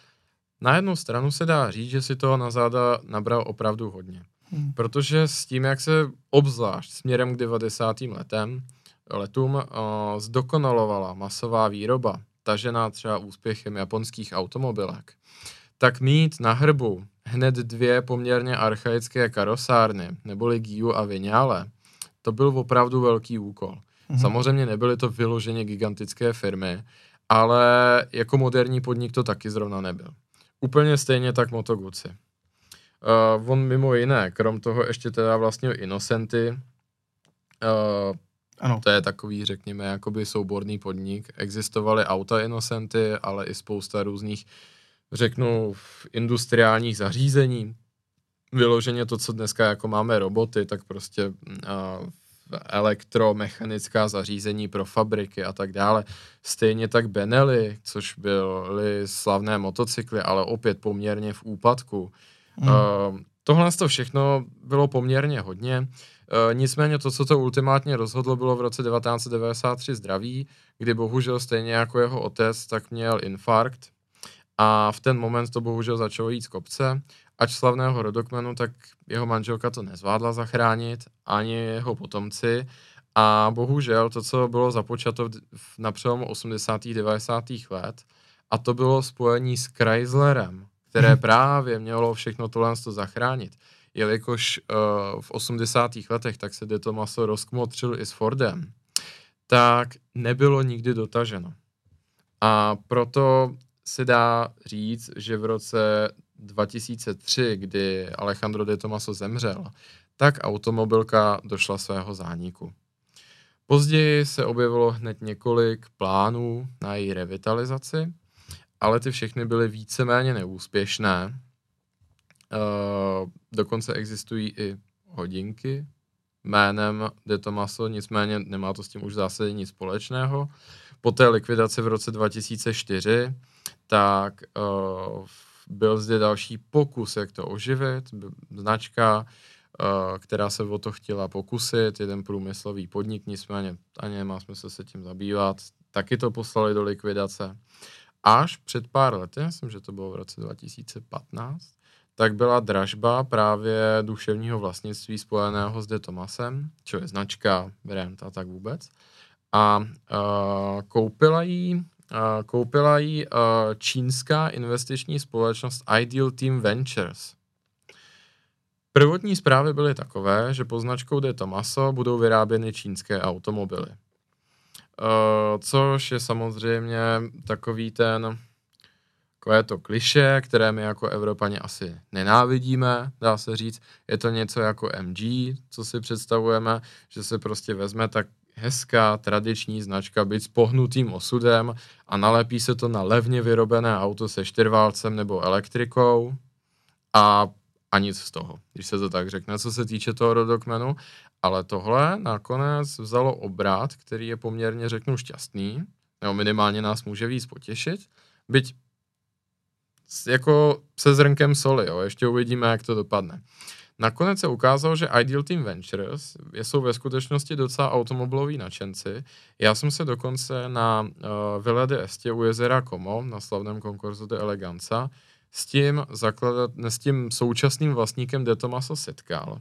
na jednu stranu se dá říct, že si toho na záda nabral opravdu hodně. Hmm. Protože s tím, jak se obzvlášť směrem k 90. letem, letům uh, zdokonalovala masová výroba, tažená třeba úspěchem japonských automobilek, tak mít na hrbu hned dvě poměrně archaické karosárny, neboli Giu a Vignale, to byl opravdu velký úkol. Mm-hmm. Samozřejmě nebyly to vyloženě gigantické firmy, ale jako moderní podnik to taky zrovna nebyl. Úplně stejně tak Moto Guzzi. Uh, on mimo jiné, krom toho ještě teda vlastně Innocenty, uh, ano. To je takový, řekněme, jakoby souborný podnik. Existovaly auta Innocenty, ale i spousta různých, řeknu, industriálních zařízení. Vyloženě to, co dneska jako máme roboty, tak prostě uh, elektromechanická zařízení pro fabriky a tak dále. Stejně tak Benelli, což byly slavné motocykly, ale opět poměrně v úpadku. Hmm. Uh, tohle to všechno bylo poměrně hodně. Uh, nicméně to, co to ultimátně rozhodlo, bylo v roce 1993 zdraví, kdy bohužel stejně jako jeho otec, tak měl infarkt a v ten moment to bohužel začalo jít z kopce ač slavného rodokmenu, tak jeho manželka to nezvládla zachránit, ani jeho potomci A bohužel to, co bylo započato na přelomu 80. 90. let, a to bylo spojení s Chryslerem, které hmm. právě mělo všechno tohle zachránit. Jelikož uh, v 80. letech tak se De Tomaso rozkmotřil i s Fordem, tak nebylo nikdy dotaženo. A proto se dá říct, že v roce 2003, kdy Alejandro de Tomaso zemřel, tak automobilka došla svého zániku. Později se objevilo hned několik plánů na její revitalizaci, ale ty všechny byly víceméně neúspěšné. Uh, dokonce existují i hodinky jménem De Tomaso, nicméně nemá to s tím už zásadně nic společného. Po té likvidaci v roce 2004, tak uh, byl zde další pokus, jak to oživit, značka, uh, která se o to chtěla pokusit, jeden průmyslový podnik, nicméně ani nemá smysl se tím zabývat, taky to poslali do likvidace. Až před pár lety, myslím, že to bylo v roce 2015, tak byla dražba právě duševního vlastnictví spojeného s De Tomasem, čo je značka, brand a tak vůbec. A uh, koupila uh, koupila uh, čínská investiční společnost Ideal Team Ventures. Prvotní zprávy byly takové, že pod značkou De Tomaso budou vyráběny čínské automobily. Což je samozřejmě takový ten takové to kliše, které my jako Evropani asi nenávidíme, dá se říct. Je to něco jako MG, co si představujeme, že se prostě vezme tak hezká tradiční značka, být s pohnutým osudem a nalepí se to na levně vyrobené auto se čtyřválcem nebo elektrikou a, a nic z toho, když se to tak řekne, co se týče toho rodokmenu. Ale tohle nakonec vzalo obrat, který je poměrně, řeknu, šťastný, nebo minimálně nás může víc potěšit, byť jako se zrnkem soli, jo. ještě uvidíme, jak to dopadne. Nakonec se ukázalo, že Ideal Team Ventures jsou ve skutečnosti docela automobiloví nadšenci. Já jsem se dokonce na uh, Villa de Estě u jezera Como, na slavném konkurzu de Eleganza, s tím, zakladat, s tím současným vlastníkem De Tomaso setkal.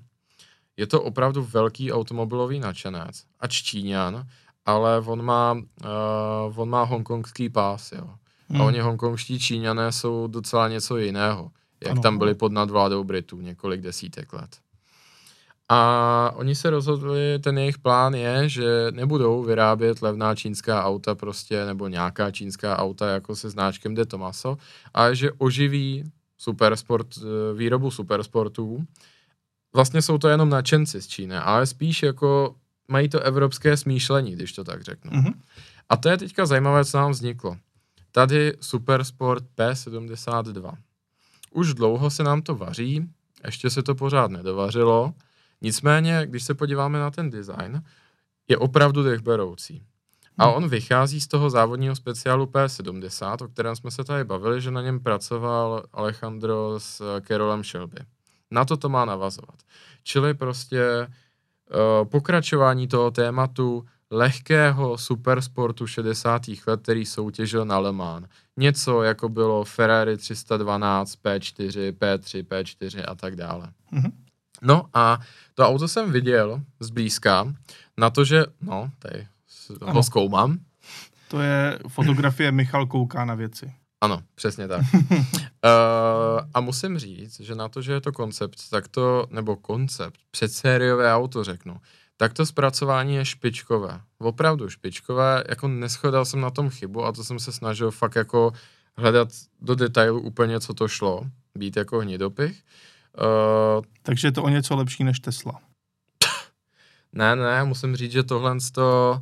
Je to opravdu velký automobilový nadšenec, ač Číňan, ale on má, uh, on má hongkongský pás, jo. Hmm. A oni hongkongští Číňané jsou docela něco jiného, jak ano. tam byli pod nadvládou Britů několik desítek let. A oni se rozhodli, ten jejich plán je, že nebudou vyrábět levná čínská auta prostě, nebo nějaká čínská auta jako se značkem De Tomaso, ale že oživí supersport, eh, výrobu supersportů. Vlastně jsou to jenom nadšenci z Číny, ale spíš jako mají to evropské smýšlení, když to tak řeknu. Mm-hmm. A to je teďka zajímavé, co nám vzniklo. Tady Supersport P72. Už dlouho se nám to vaří, ještě se to pořád nedovařilo, nicméně, když se podíváme na ten design, je opravdu dechberoucí. A on vychází z toho závodního speciálu P70, o kterém jsme se tady bavili, že na něm pracoval Alejandro s Carolem Shelby. Na to to má navazovat. Čili prostě uh, pokračování toho tématu lehkého supersportu 60. let, který soutěžil na Le Mans. Něco jako bylo Ferrari 312, P4, P3, P4 a tak dále. Mm-hmm. No a to auto jsem viděl zblízka na to, že, no, tady ho zkoumám. To je fotografie *laughs* Michal kouká na věci. Ano, přesně tak. uh, *laughs* a musím říct, že na to, že je to koncept, tak to, nebo koncept, předsériové auto řeknu, tak to zpracování je špičkové. Opravdu špičkové, jako neschodal jsem na tom chybu a to jsem se snažil fakt jako hledat do detailu úplně, co to šlo, být jako hnidopich. Uh, Takže je to o něco lepší než Tesla. *laughs* ne, ne, musím říct, že tohle to,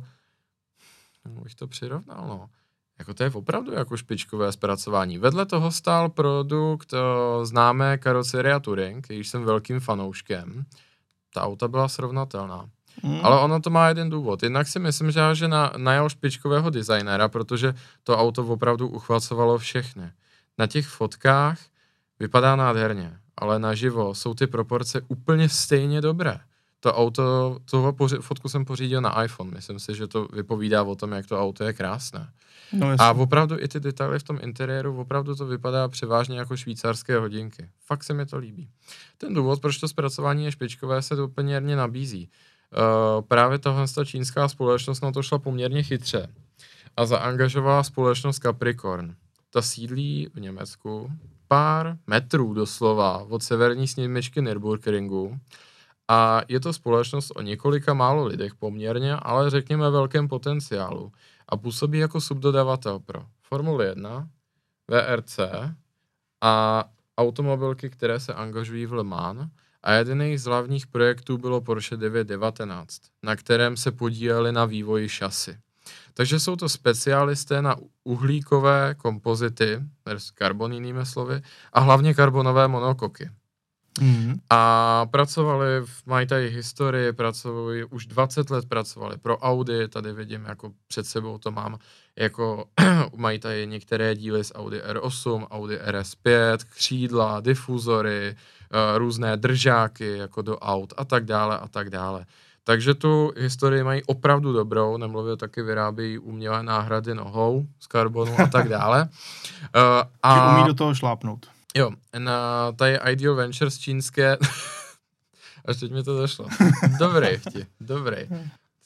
bych to přirovnal, no. Jako to je opravdu jako špičkové zpracování. Vedle toho stál produkt uh, známé karoceria Touring, když jsem velkým fanouškem. Ta auta byla srovnatelná. Hmm. Ale ono to má jeden důvod. Jednak si myslím, že, že na, najal špičkového designéra, protože to auto opravdu uchvacovalo všechny. Na těch fotkách vypadá nádherně, ale naživo jsou ty proporce úplně stejně dobré. To auto, toho poři, fotku jsem pořídil na iPhone. Myslím si, že to vypovídá o tom, jak to auto je krásné. No, a opravdu i ty detaily v tom interiéru, opravdu to vypadá převážně jako švýcarské hodinky. Fakt se mi to líbí. Ten důvod, proč to zpracování je špičkové, se to poměrně nabízí. Právě tahle čínská společnost na to šla poměrně chytře a zaangažovala společnost Capricorn. Ta sídlí v Německu pár metrů doslova od severní sněmečky Nürburgringu a je to společnost o několika málo lidech poměrně, ale řekněme velkém potenciálu a působí jako subdodavatel pro Formule 1, VRC a automobilky, které se angažují v Le Mans a jeden z hlavních projektů bylo Porsche 919, na kterém se podíleli na vývoji šasy. Takže jsou to specialisté na uhlíkové kompozity, karbon jinými slovy, a hlavně karbonové monokoky. Mm. A pracovali, mají tady historii, pracovali, už 20 let pracovali pro Audi, tady vidím, jako před sebou to mám, jako *clears throat* mají tady některé díly z Audi R8, Audi RS5, křídla, difuzory, uh, různé držáky jako do aut a tak dále a tak dále. Takže tu historii mají opravdu dobrou, nemluvě taky vyrábějí umělé náhrady nohou z karbonu a tak dále. Uh, *laughs* a... Že umí do toho šlápnout. Jo, na tady Ideal Ventures čínské, *laughs* až teď mi to došlo. *laughs* Dobrý vti, dobrý.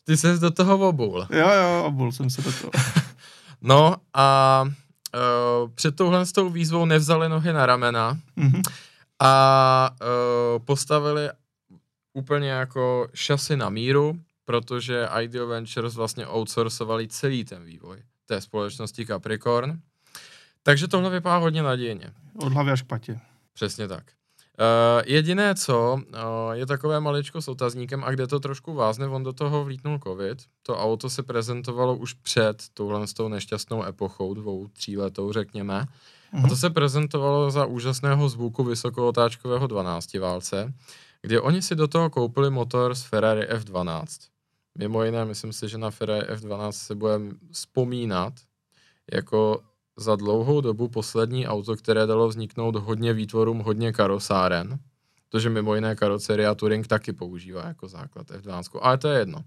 Ty jsi do toho obul. Jo, jo, obul jsem se do toho. No a uh, před touhle s tou výzvou nevzali nohy na ramena mm-hmm. a uh, postavili úplně jako šasy na míru, protože Ideal Ventures vlastně outsourcovali celý ten vývoj té společnosti Capricorn. Takže tohle vypadá hodně nadějně. Od hlavy až k patě. Přesně tak. Uh, jediné co, uh, je takové maličko s otazníkem a kde to trošku vázne, on do toho vlítnul covid. To auto se prezentovalo už před touhle s tou nešťastnou epochou, dvou, tříletou řekněme. Uh-huh. A to mhm. se prezentovalo za úžasného zvuku vysokootáčkového 12 válce, kde oni si do toho koupili motor z Ferrari F12. Mimo jiné, myslím si, že na Ferrari F12 se budeme vzpomínat jako za dlouhou dobu poslední auto, které dalo vzniknout hodně výtvorům, hodně karosáren, protože mimo jiné karoceria Touring taky používá jako základ F12, ale to je jedno.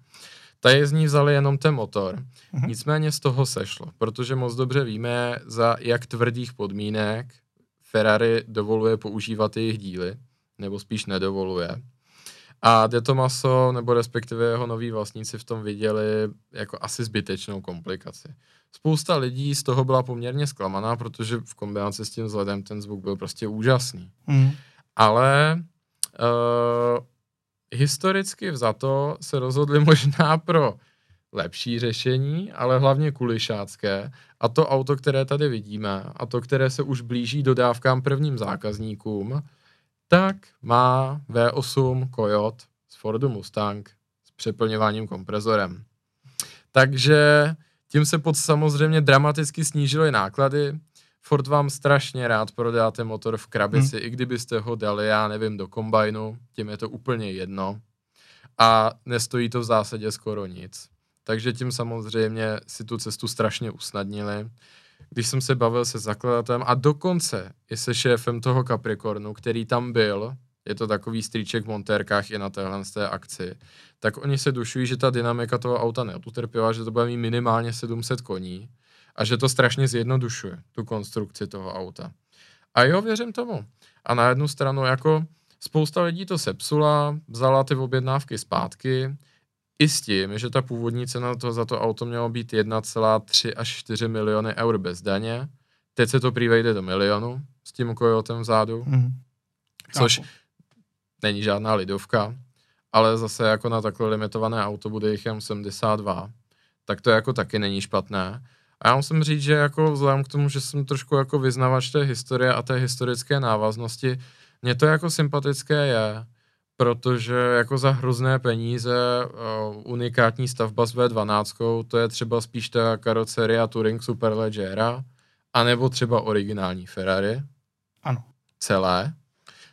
Tady z ní vzali jenom ten motor, mm-hmm. nicméně z toho sešlo, protože moc dobře víme, za jak tvrdých podmínek Ferrari dovoluje používat jejich díly, nebo spíš nedovoluje. A De Tomaso, nebo respektive jeho noví vlastníci v tom viděli jako asi zbytečnou komplikaci. Spousta lidí z toho byla poměrně zklamaná, protože v kombinaci s tím vzhledem ten zvuk byl prostě úžasný. Mm. Ale uh, historicky vzato se rozhodli *laughs* možná pro lepší řešení, ale hlavně kulišácké. A to auto, které tady vidíme, a to, které se už blíží dodávkám prvním zákazníkům, tak má V8 Coyote z Fordu Mustang s přeplňováním komprezorem. Takže tím se pod samozřejmě dramaticky snížily náklady. Ford vám strašně rád prodá ten motor v krabici, hmm. i kdybyste ho dali, já nevím, do kombajnu, tím je to úplně jedno. A nestojí to v zásadě skoro nic. Takže tím samozřejmě si tu cestu strašně usnadnili. Když jsem se bavil se zakladatelem a dokonce i se šéfem toho Capricornu, který tam byl, je to takový strýček v montérkách i na téhle té akci, tak oni se dušují, že ta dynamika toho auta neutrpěla, že to bude mít minimálně 700 koní a že to strašně zjednodušuje tu konstrukci toho auta. A jo, věřím tomu. A na jednu stranu jako spousta lidí to sepsula, vzala ty objednávky zpátky, i s tím, že ta původní cena to, za to auto mělo být 1,3 až 4 miliony eur bez daně. Teď se to prý vejde do milionu s tím kojotem vzadu, mm. což není žádná lidovka, ale zase jako na takhle limitované auto bude jich jen 72, tak to jako taky není špatné. A já musím říct, že jako vzhledem k tomu, že jsem trošku jako vyznavač té historie a té historické návaznosti, mně to jako sympatické je, protože jako za hrozné peníze uh, unikátní stavba s V12, to je třeba spíš ta karoceria Touring Superleggera, anebo třeba originální Ferrari. Ano. Celé.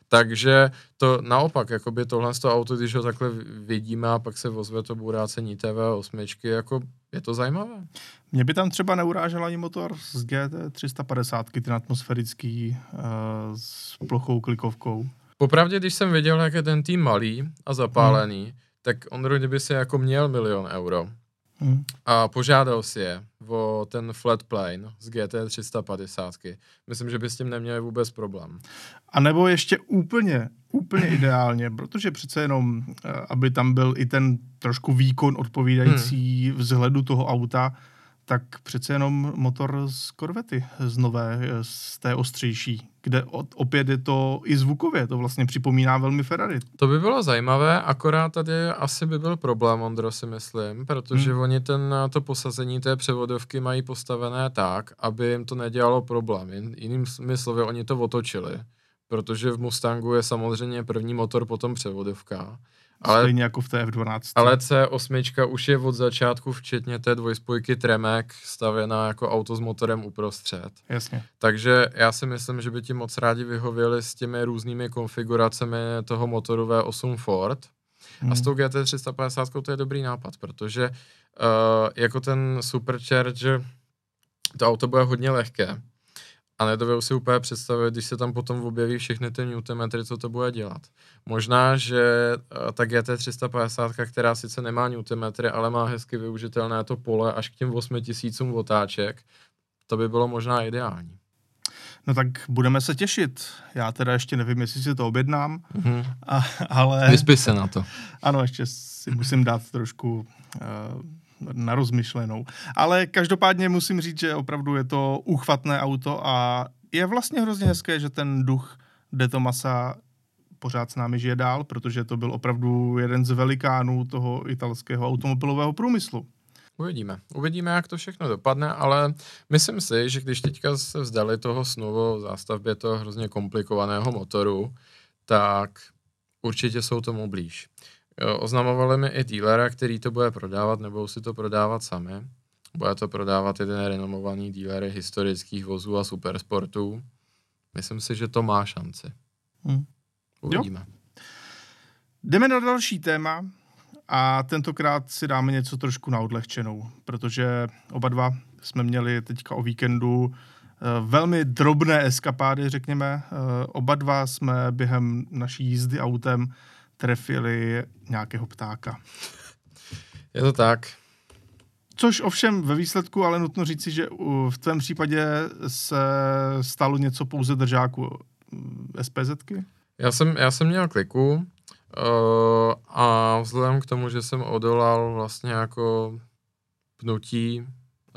Takže to naopak, jakoby tohle z toho auto, když ho takhle vidíme a pak se vozve to bourácení TV8, jako je to zajímavé. Mě by tam třeba neurážel ani motor z GT350, ten atmosférický uh, s plochou klikovkou. Popravdě, když jsem viděl, jak je ten tým malý a zapálený, hmm. tak on by se jako měl milion euro. Hmm. A požádal si je o ten flat plane z GT 350. Myslím, že by s tím neměli vůbec problém. A nebo ještě úplně, úplně *clears throat* ideálně, protože přece jenom, eh, aby tam byl i ten trošku výkon odpovídající hmm. vzhledu toho auta, tak přece jenom motor z Corvety, z nové, z té ostřejší, kde opět je to i zvukově, to vlastně připomíná velmi Ferrari. To by bylo zajímavé, akorát tady asi by byl problém, Ondro, si myslím, protože hmm. oni ten, to posazení té převodovky mají postavené tak, aby jim to nedělalo problém. Jinými slovy, oni to otočili, protože v Mustangu je samozřejmě první motor, potom převodovka ale, Stejně jako v té F12. Ale C8 už je od začátku, včetně té dvojspojky Tremek, stavěná jako auto s motorem uprostřed. Jasně. Takže já si myslím, že by ti moc rádi vyhověli s těmi různými konfiguracemi toho motoru V8 Ford. Hmm. A s tou GT350 to je dobrý nápad, protože uh, jako ten Supercharger to auto bude hodně lehké a nedovedu si úplně představit, když se tam potom objeví všechny ty Newtonmetry, co to bude dělat. Možná, že eh, ta GT350, která sice nemá Newtonmetry, ale má hezky využitelné to pole až k těm 8000 otáček, to by bylo možná ideální. No tak budeme se těšit. Já teda ještě nevím, jestli si to objednám, mm-hmm. a, ale... Vyspí se na to. Ano, ještě si musím dát trošku uh, na rozmyšlenou. Ale každopádně musím říct, že opravdu je to uchvatné auto a je vlastně hrozně hezké, že ten duch De Tomasa pořád s námi žije dál, protože to byl opravdu jeden z velikánů toho italského automobilového průmyslu. Uvidíme. Uvidíme, jak to všechno dopadne, ale myslím si, že když teďka se vzdali toho snu o zástavbě toho hrozně komplikovaného motoru, tak určitě jsou tomu blíž. Oznamovali mi i dealera, který to bude prodávat, nebo si to prodávat sami. Bude to prodávat jeden renomovaný dealer historických vozů a supersportů. Myslím si, že to má šanci. Hmm. Uvidíme. Jo. Jdeme na další téma a tentokrát si dáme něco trošku na odlehčenou, protože oba dva jsme měli teďka o víkendu eh, velmi drobné eskapády, řekněme. Eh, oba dva jsme během naší jízdy autem trefili nějakého ptáka. Je to tak. Což ovšem ve výsledku, ale nutno říci, že v tvém případě se stalo něco pouze držáku SPZky? Já jsem, já jsem měl kliku uh, a vzhledem k tomu, že jsem odolal vlastně jako pnutí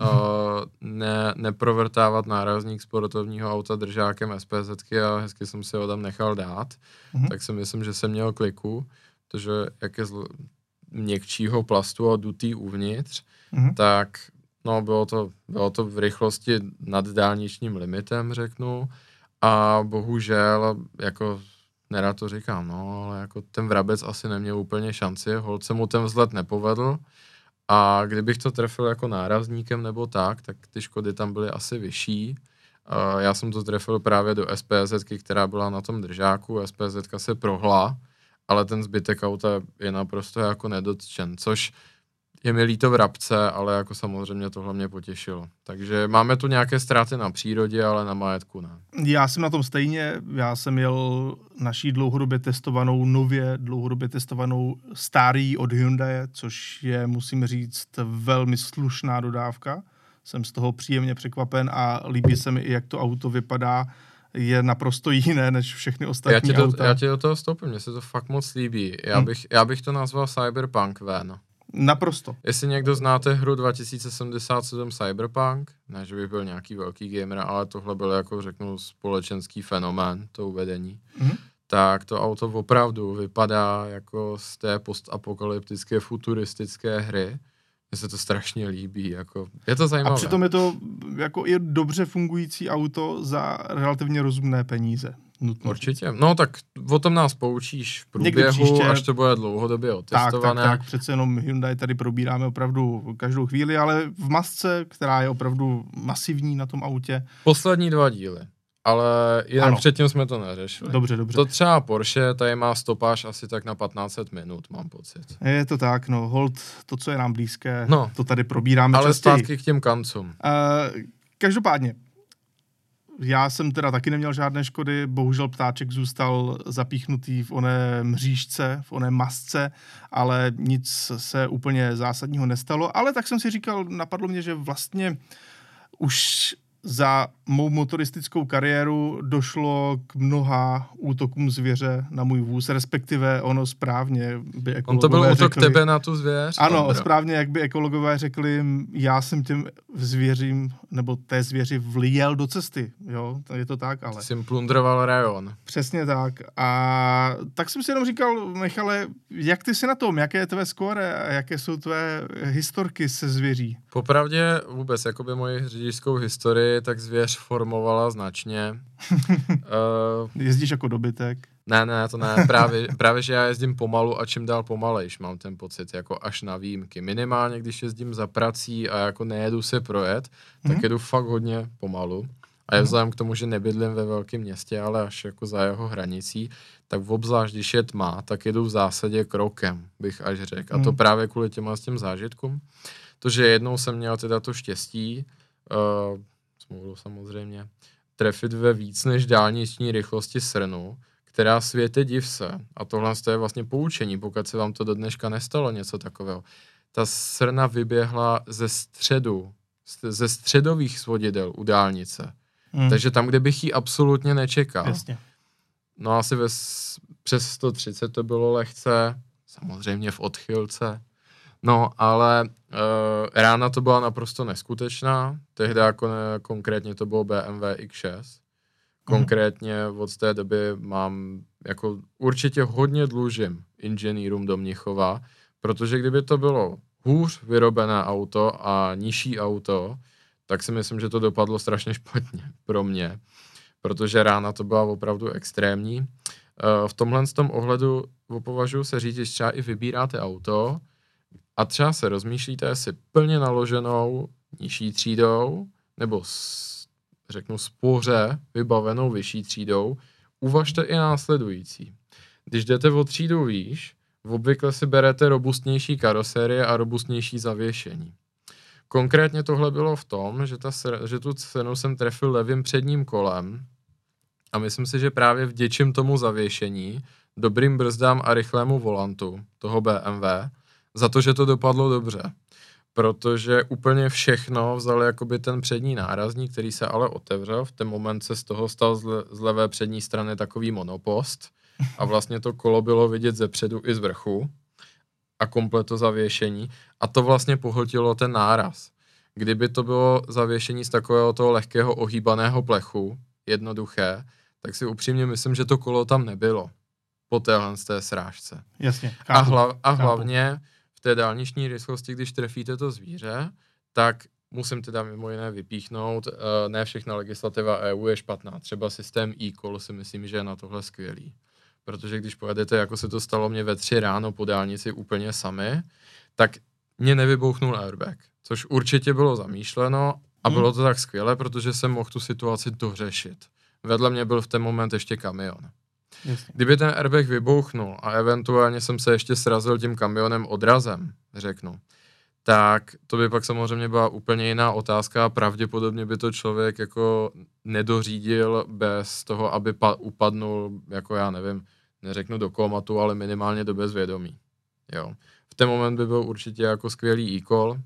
uh, ne, neprovrtávat nárazník sportovního auta držákem SPZ a hezky jsem si ho tam nechal dát, uh-huh. tak si myslím, že jsem měl kliku, protože jak je z měkčího plastu a dutý uvnitř, uh-huh. tak no bylo to, bylo to v rychlosti nad dálničním limitem, řeknu, a bohužel, jako nerad to říkám, no, ale jako ten vrabec asi neměl úplně šanci, holce mu ten vzhled nepovedl, a kdybych to trefil jako nárazníkem nebo tak, tak ty škody tam byly asi vyšší. Já jsem to trefil právě do SPZ, která byla na tom držáku, SPZ se prohla, ale ten zbytek auta je naprosto jako nedotčen, což je mi líto v Rabce, ale jako samozřejmě tohle mě potěšilo. Takže máme tu nějaké ztráty na přírodě, ale na majetku ne. Já jsem na tom stejně, já jsem jel naší dlouhodobě testovanou, nově dlouhodobě testovanou starý od Hyundai, což je, musím říct, velmi slušná dodávka. Jsem z toho příjemně překvapen a líbí se mi i, jak to auto vypadá je naprosto jiné než všechny ostatní já ti to, auta. Já ti do toho stoupím, mně se to fakt moc líbí. Já, hmm. bych, já bych to nazval Cyberpunk van. Naprosto. Jestli někdo znáte hru 2077 Cyberpunk, ne, že by byl nějaký velký gamer, ale tohle byl jako řeknu společenský fenomén, to uvedení, mm-hmm. tak to auto opravdu vypadá jako z té postapokalyptické futuristické hry. Mně se to strašně líbí, jako, je to zajímavé. A přitom je to jako i dobře fungující auto za relativně rozumné peníze nutno Určitě. No tak o tom nás poučíš v průběhu, příště... až to bude dlouhodobě otestované. Tak, tak, tak, přece jenom Hyundai tady probíráme opravdu každou chvíli, ale v masce, která je opravdu masivní na tom autě. Poslední dva díly. Ale jen předtím jsme to neřešili. Dobře, dobře. To třeba Porsche, tady má stopáž asi tak na 15 minut, mám pocit. Je to tak, no, hold, to, co je nám blízké, no, to tady probíráme Ale častěji. zpátky k těm kancům. Uh, každopádně, já jsem teda taky neměl žádné škody, bohužel ptáček zůstal zapíchnutý v oné mřížce, v oné masce, ale nic se úplně zásadního nestalo, ale tak jsem si říkal, napadlo mě, že vlastně už za mou motoristickou kariéru došlo k mnoha útokům zvěře na můj vůz, respektive ono správně by ekologové On to byl útok řekli, tebe na tu zvěř? Ano, Ondra. správně, jak by ekologové řekli, já jsem těm zvěřím, nebo té zvěři vlijel do cesty, jo, je to tak, ale... Jsi plundroval rajon. Přesně tak. A tak jsem si jenom říkal, Michale, jak ty jsi na tom, jaké je tvé skóre a jaké jsou tvé historky se zvěří? Popravdě vůbec, jakoby moji řidičskou historii, tak zvěř formovala značně. uh, *laughs* Jezdíš jako dobytek? Ne, ne, to ne. Právě, právě, že já jezdím pomalu a čím dál pomalejš, mám ten pocit, jako až na výjimky. Minimálně, když jezdím za prací a jako nejedu se projet, tak hmm. jedu fakt hodně pomalu. A je mhm. vzhledem k tomu, že nebydlím ve velkém městě, ale až jako za jeho hranicí, tak v obzvlášť, když je tma, tak jedu v zásadě krokem, bych až řekl. A to mhm. právě kvůli těma s těm zážitkům. To, že jednou jsem měl teda to štěstí, uh, smůlu samozřejmě, trefit ve víc než dálniční rychlosti srnu, která světe div se, a tohle je vlastně poučení, pokud se vám to do dneška nestalo něco takového, ta srna vyběhla ze středu, ze středových svodidel u dálnice. Hmm. Takže tam, kde bych ji absolutně nečekal. Jasně. No asi ve, přes 130 to bylo lehce, samozřejmě v odchylce. No, ale uh, rána to byla naprosto neskutečná. Tehdy jako ne, konkrétně to bylo BMW X6. Konkrétně od té doby mám jako určitě hodně dlužím inženýrům do Mnichova, protože kdyby to bylo hůř vyrobené auto a nižší auto, tak si myslím, že to dopadlo strašně špatně pro mě, protože rána to byla opravdu extrémní. Eh, v tomhle z tom ohledu považuji se říct, že třeba i vybíráte auto a třeba se rozmýšlíte, jestli plně naloženou nižší třídou nebo s, řeknu spoře vybavenou vyšší třídou, uvažte i následující. Když jdete o třídu výš, obvykle si berete robustnější karosérie a robustnější zavěšení. Konkrétně tohle bylo v tom, že, ta, že tu cenu jsem trefil levým předním kolem a myslím si, že právě vděčím tomu zavěšení, dobrým brzdám a rychlému volantu toho BMW, za to, že to dopadlo dobře. Protože úplně všechno vzal jakoby ten přední nárazník, který se ale otevřel. V ten moment se z toho stal z, le, z levé přední strany takový monopost a vlastně to kolo bylo vidět ze předu i z vrchu a kompleto zavěšení a to vlastně pohltilo ten náraz. Kdyby to bylo zavěšení z takového toho lehkého ohýbaného plechu, jednoduché, tak si upřímně myslím, že to kolo tam nebylo po téhle z té srážce. Jasně. Chápu, a, hla, a hlavně v té dálniční rychlosti, když trefíte to zvíře, tak musím teda mimo jiné vypíchnout, uh, ne všechna legislativa EU je špatná. Třeba systém e-call si myslím, že je na tohle skvělý protože když pojedete, jako se to stalo mě ve tři ráno po dálnici úplně sami, tak mě nevybouchnul airbag, což určitě bylo zamýšleno a bylo to tak skvěle, protože jsem mohl tu situaci dořešit. Vedle mě byl v ten moment ještě kamion. Jasně. Kdyby ten airbag vybouchnul a eventuálně jsem se ještě srazil tím kamionem odrazem, řeknu, tak to by pak samozřejmě byla úplně jiná otázka a pravděpodobně by to člověk jako nedořídil bez toho, aby pa- upadnul, jako já nevím, neřeknu do komatu, ale minimálně do bezvědomí. Jo. V ten moment by byl určitě jako skvělý e-call. Uh,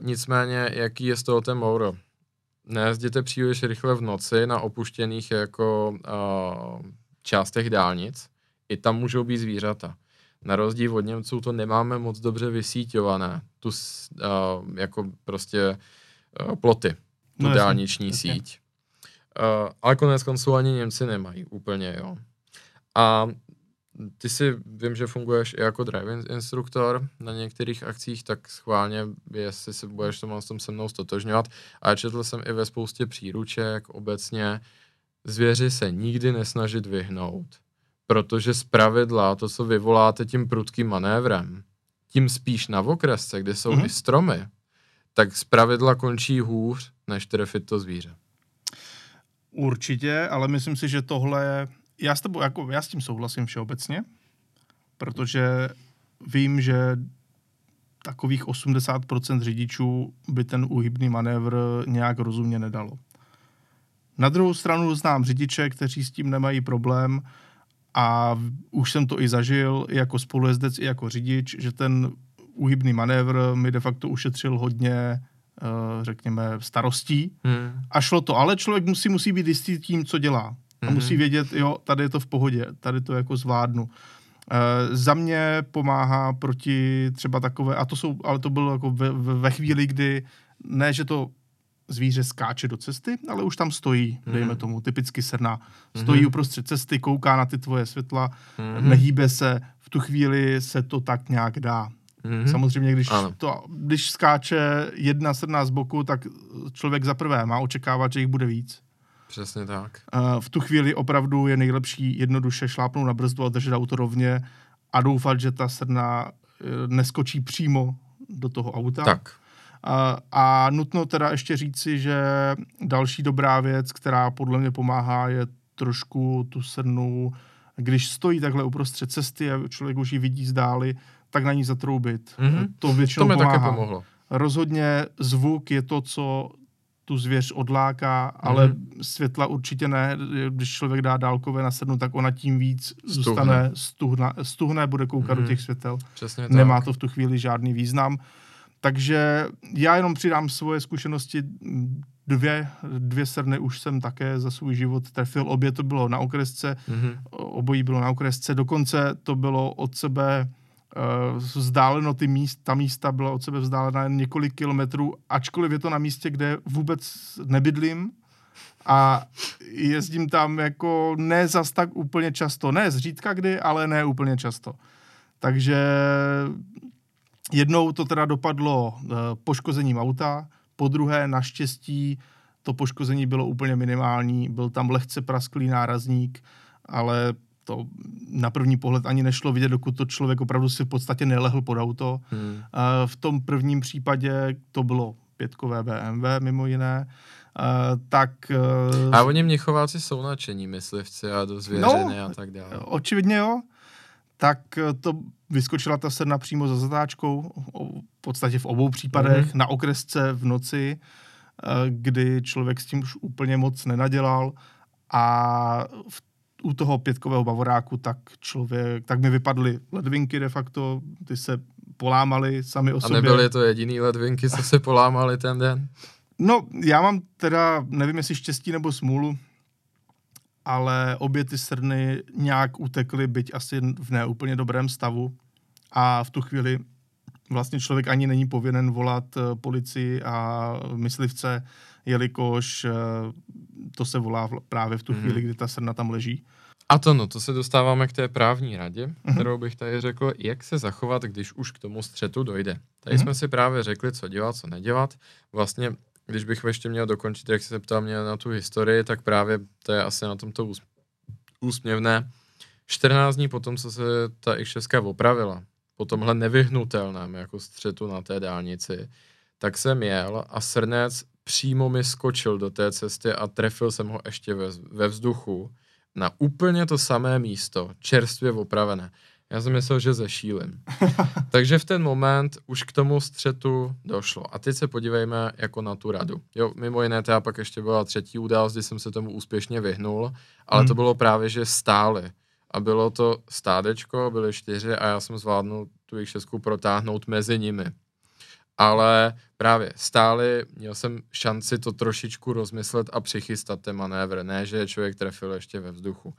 nicméně, jaký je z toho ten Mouro? Nejezděte příliš rychle v noci na opuštěných jako uh, částech dálnic. I tam můžou být zvířata. Na rozdíl od Němců to nemáme moc dobře vysíťované. Tu uh, jako prostě uh, ploty, tu no, dálniční jasný. síť. Uh, ale konec konců ani Němci nemají úplně, jo. A ty si vím, že funguješ i jako driving instruktor na některých akcích, tak schválně, jestli se budeš tomu s tom se mnou stotožňovat. A četl jsem i ve spoustě příruček obecně, zvěři se nikdy nesnažit vyhnout, protože z pravidla to, co vyvoláte tím prudkým manévrem, tím spíš na okresce, kde jsou mm-hmm. i stromy, tak z pravidla končí hůř, než trefit to zvíře. Určitě, ale myslím si, že tohle já s, tebou, jako, já s tím souhlasím všeobecně, protože vím, že takových 80% řidičů by ten úhybný manévr nějak rozumně nedalo. Na druhou stranu znám řidiče, kteří s tím nemají problém a už jsem to i zažil i jako spolujezdec, i jako řidič, že ten úhybný manévr mi de facto ušetřil hodně řekněme, starostí. Hmm. A šlo to, ale člověk musí, musí být jistý tím, co dělá. A Mhm. musí vědět, jo, tady je to v pohodě, tady to jako zvládnu. E, za mě pomáhá proti třeba takové, a to jsou, ale to bylo jako ve, ve ve chvíli, kdy ne, že to zvíře skáče do cesty, ale už tam stojí, dejme Mhm. tomu, typicky srna. Stojí Mhm. uprostřed cesty, kouká na ty tvoje světla, Mhm. nehýbe se, v tu chvíli se to tak nějak dá. Mhm. Samozřejmě, když, Ano. to, když skáče jedna srna z boku, tak člověk za prvé má očekávat, že jich bude víc. Přesně tak. Eh, v tu chvíli opravdu je nejlepší jednoduše šlápnout na brzdu a držet auto rovně a doufat, že ta srna eh, neskočí přímo do toho auta. Tak. A, a nutno teda ještě říci, že další dobrá věc, která podle mě pomáhá, je trošku tu srnu, když stojí takhle uprostřed cesty a člověk už ji vidí z dály, tak na ní zatroubit. Mhm. To To většinou mi pomáhá. také pomohlo. Rozhodně zvuk je to, co tu zvěř odláká, ale Mhm. světla určitě ne. Když člověk dá dálkové na sednu, tak ona tím víc Stuhne. zůstane stuhne, stuhne bude koukat Mhm. do těch světel. Přesně tak. Nemá to v tu chvíli žádný význam. Takže já jenom přidám svoje zkušenosti. Dvě, dvě srny už jsem také za svůj život trefil. Obě to bylo na okresce, Mhm. obojí bylo na okresce. Dokonce to bylo od sebe uh, vzdáleno, ty míst, ta místa byla od sebe vzdálena jen několik kilometrů, ačkoliv je to na místě, kde vůbec nebydlím a jezdím tam jako ne zas tak úplně často. Ne zřídka kdy, ale ne úplně často. Takže jednou to teda dopadlo uh, poškozením auta, po druhé naštěstí to poškození bylo úplně minimální, byl tam lehce prasklý nárazník, ale to na první pohled ani nešlo vidět, dokud to člověk opravdu si v podstatě nelehl pod auto. Hmm. Eh, V tom prvním případě to bylo pětkové BMW mimo jiné, eh, tak eh, A oni mnichováci jsou nadšení myslivci a do zvěřiny a tak dále. očividně jo, tak eh, to vyskočila ta srna přímo za zatáčkou, v podstatě v obou případech, Mhm. na okresce v noci, eh, kdy člověk s tím už úplně moc nenadělal a v, u toho pětkového bavoráku tak člověk, tak mi vypadly ledvinky de facto, ty se polámaly sami o A sobě. nebyly to jediný ledvinky, co se polámaly ten den? No, já mám teda, nevím jestli štěstí nebo smůlu, ale obě ty srny nějak utekly, byť asi v neúplně dobrém stavu. A v tu chvíli vlastně člověk ani není povinen volat eh, policii a myslivce, jelikož eh, to se volá právě v tu Mhm. chvíli, kdy ta srna tam leží. A to no, to se dostáváme k té právní radě, Mhm. kterou bych tady řekl, jak se zachovat, když už k tomu střetu dojde. Tady Mhm. jsme si právě řekli, co dělat, co nedělat. Vlastně, když bych ještě měl dokončit, jak se ptal mě na tu historii, tak právě to je asi na tomto ús- úsměvné. 14 dní potom, co se ta X6 opravila, po tomhle nevyhnutelném jako střetu na té dálnici, tak jsem jel a srnec přímo mi skočil do té cesty a trefil jsem ho ještě ve, ve vzduchu na úplně to samé místo, čerstvě opravené. Já jsem myslel, že zešílim. *laughs* Takže v ten moment už k tomu střetu došlo. A teď se podívejme jako na tu radu. Jo, mimo jiné, teda pak ještě byla třetí událost, kdy jsem se tomu úspěšně vyhnul, ale Hmm. to bylo právě, že stáli. A bylo to stádečko, byly čtyři a já jsem zvládnul tu jejich šestku protáhnout mezi nimi. Ale právě stáli, měl jsem šanci to trošičku rozmyslet a přichystat ten manévr, ne, že je člověk trefil ještě ve vzduchu.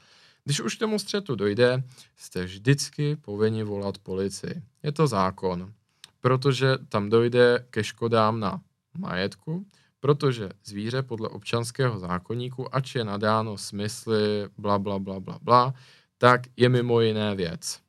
Když už k tomu střetu dojde, jste vždycky povinni volat policii. Je to zákon, protože tam dojde ke škodám na majetku, protože zvíře podle občanského zákonníku, ač je nadáno smysly, bla, bla, bla, bla, bla, tak je mimo jiné věc.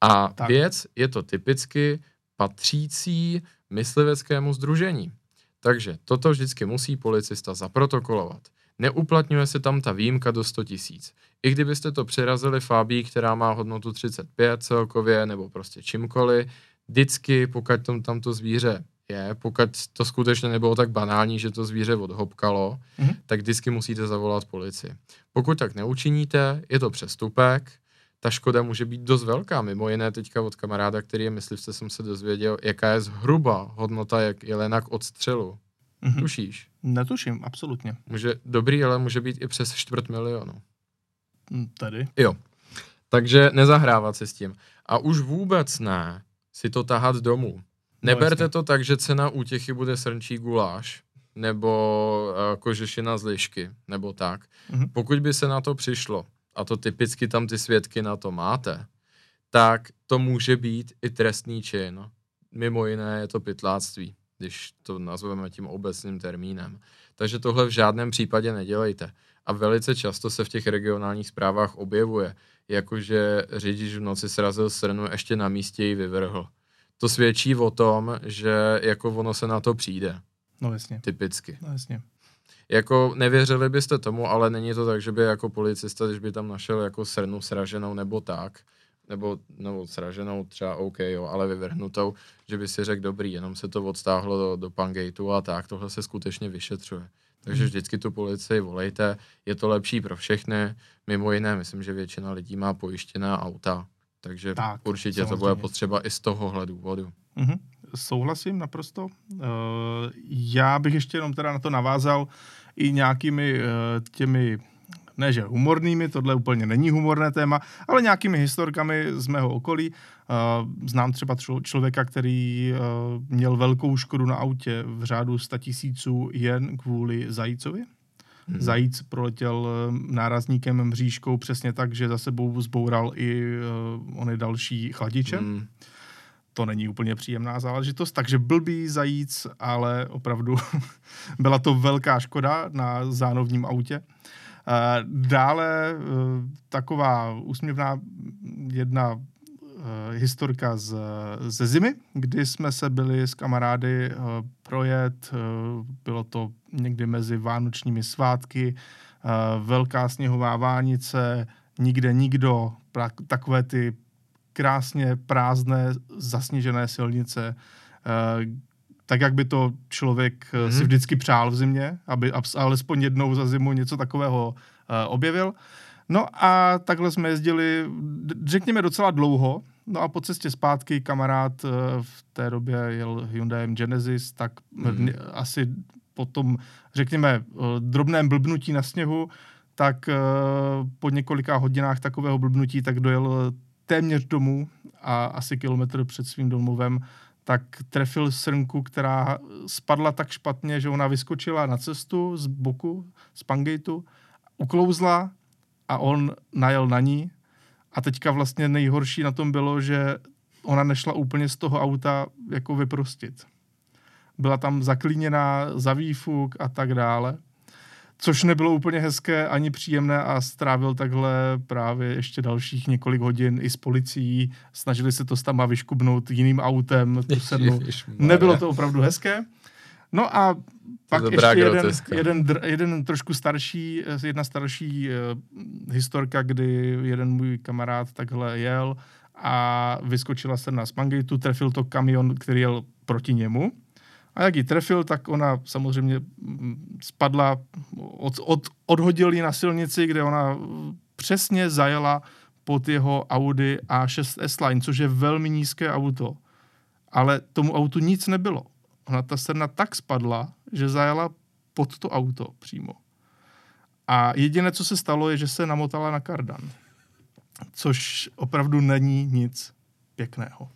A Tak. věc je to typicky patřící mysliveckému združení. Takže toto vždycky musí policista zaprotokolovat. Neuplatňuje se tam ta výjimka do 100 tisíc. I kdybyste to přerazili fábí, která má hodnotu 35 celkově, nebo prostě čímkoliv, vždycky, pokud tam, tam to zvíře je, pokud to skutečně nebylo tak banální, že to zvíře odhopkalo, Mhm. mm-hmm. tak vždycky musíte zavolat policii. Pokud tak neučiníte, je to přestupek, ta škoda může být dost velká. Mimo jiné teďka od kamaráda, který je myslivce, jsem se dozvěděl, jaká je zhruba hodnota jak jelena k odstřelu. Mhm. Tušíš? Netuším, absolutně. Může, dobrý jelen může být i přes čtvrt milionu. Hm, Tady. Jo. Takže nezahrávat si s tím. A už vůbec ne si to tahat domů. Neberte jasně. to tak, že cena útěchy bude srnčí guláš, nebo uh, kožešina z lišky, nebo tak. Mhm. Pokud by se na to přišlo, a to typicky tam ty svědky na to máte, tak to může být i trestný čin. Mimo jiné je to pytláctví, když to nazveme tím obecným termínem. Takže tohle v žádném případě nedělejte. A velice často se v těch regionálních zprávách objevuje, jakože řidič v noci srazil srnu, ještě na místě ji vyvrhl. To svědčí o tom, že jako ono se na to přijde, No jasně, typicky. no jasně. Jako nevěřili byste tomu, ale není to tak, že by jako policista, když by tam našel jako srnu sraženou nebo tak, nebo, nebo sraženou třeba OK, jo, ale vyvrhnutou, že by si řekl dobrý, jenom se to odstáhlo do, do Pangeitu a tak, tohle se skutečně vyšetřuje. Takže Mhm. vždycky tu policii volejte, je to lepší pro všechny, mimo jiné, myslím, že většina lidí má pojištěná auta, takže Tak, určitě to bude samozřejmě. potřeba i z tohohle důvodu. Mhm. Souhlasím naprosto. Uh, já bych ještě jenom teda na to navázal i nějakými uh, těmi, ne že humornými, tohle úplně není humorné téma, ale nějakými historkami z mého okolí. Uh, znám třeba člo- člověka, který uh, měl velkou škodu na autě v řádu 100 tisíců jen kvůli zajícovi. Mhm. Zajíc proletěl eh, nárazníkem mřížkou přesně tak, že za sebou zboural i uh, ony další chladiče Mm, to není úplně příjemná záležitost, takže blbý zajíc, ale opravdu *laughs* byla to velká škoda na zánovním autě. Eh, Dále eh, taková úsměvná jedna eh, historka z, ze zimy, kdy jsme se byli s kamarády eh, projet, eh, bylo to někdy mezi vánočními svátky, eh, velká sněhová vánice, nikde nikdo, takové ty krásně prázdné, zasněžené silnice, eh, tak, jak by to člověk mm-hmm. si Mhm. vždycky přál v zimě, aby alespoň jednou za zimu něco takového eh, objevil. No a takhle jsme jezdili, řekněme, docela dlouho. No a po cestě zpátky kamarád eh, v té době jel Hyundai Genesis, tak Mhm. mm. asi po tom, řekněme, drobném blbnutí na sněhu, tak eh, po několika hodinách takového blbnutí, tak dojel téměř domů a asi kilometr před svým domovem, tak trefil srnku, která spadla tak špatně, že ona vyskočila na cestu z boku, z pangejtu, uklouzla a on najel na ní. A teďka vlastně nejhorší na tom bylo, že ona nešla úplně z toho auta jako vyprostit. Byla tam zaklíněná za výfuk a tak dále. Což nebylo úplně hezké ani příjemné a strávil takhle právě ještě dalších několik hodin i s policií. Snažili se to s tam vyškubnout jiným autem, tu sednu. Nebylo to opravdu hezké. No a pak ještě jeden, jeden, jeden trošku starší, eh, jedna starší uh, historka, kdy jeden můj kamarád takhle jel a vyskočila se na Spangeitu, trefil to kamion, který jel proti němu. A jak ji trefil, tak ona samozřejmě mm, spadla, od, od, odhodil ji na silnici, kde ona mm, přesně zajela pod jeho Audi A6 S-Line, což je velmi nízké auto. Ale tomu autu nic nebylo. Ona ta srna tak spadla, že zajela pod to auto přímo. A jediné, co se stalo, je, že se namotala na kardan. Což opravdu není nic pěkného.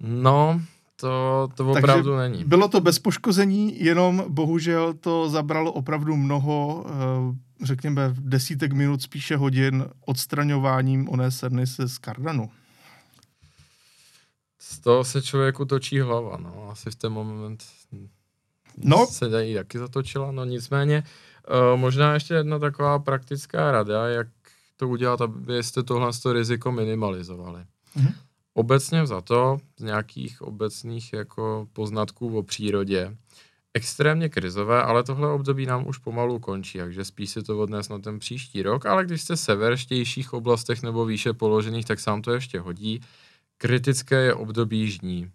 No, to, to Takže opravdu není. Bylo to bez poškození, jenom bohužel to zabralo opravdu mnoho, eh, řekněme, desítek minut, spíše hodin odstraňováním oné srny se z kardanu. Z toho se člověku točí hlava, no, asi v ten moment No. se dají taky zatočila, no nicméně uh, možná ještě jedna taková praktická rada, jak to udělat, abyste tohle to riziko minimalizovali. Mhm. Obecně za to, z nějakých obecných jako poznatků o přírodě, extrémně krizové, ale tohle období nám už pomalu končí, takže spíš si to odnes na ten příští rok, ale když jste v severštějších oblastech nebo výše položených, tak sám to ještě hodí. Kritické je období žní,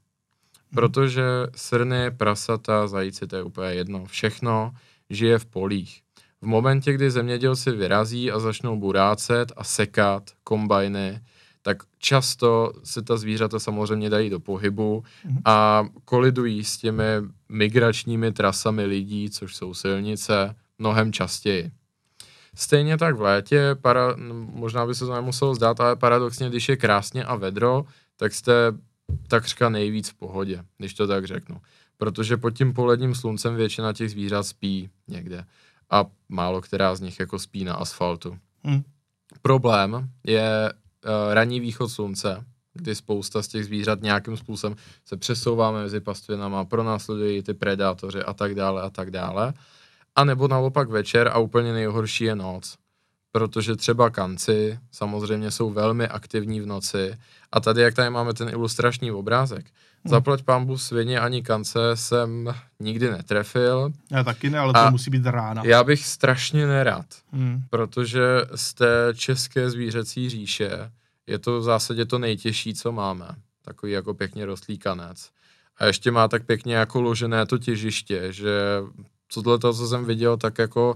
protože srny, prasata, zajíci, to je úplně jedno, všechno žije v polích. V momentě, kdy zemědělci vyrazí a začnou burácet a sekat kombajny, tak často se ta zvířata samozřejmě dají do pohybu Mhm. a kolidují s těmi migračními trasami lidí, což jsou silnice, mnohem častěji. Stejně tak v létě, para, možná by se to nemuselo zdát, ale paradoxně, když je krásně a vedro, tak jste takřka nejvíc v pohodě, když to tak řeknu. Protože pod tím poledním sluncem většina těch zvířat spí někde a málo která z nich jako spí na asfaltu. Hmm. Problém je ranní východ slunce, kdy spousta z těch zvířat nějakým způsobem se přesouvá mezi pastvinama, pronásledují ty predátoři a tak dále a tak dále. A nebo naopak večer a úplně nejhorší je noc. Protože třeba kanci samozřejmě jsou velmi aktivní v noci a tady, jak tady máme ten ilustrační obrázek, hmm. zaplať pambu svině ani kance jsem nikdy netrefil. Já taky ne, ale to a musí být rána. Já bych strašně nerad, hmm. protože z té české zvířecí říše je to v zásadě to nejtěžší, co máme. Takový jako pěkně rostlý kanec. A ještě má tak pěkně jako ložené to těžiště, že tohle to, co jsem viděl, tak jako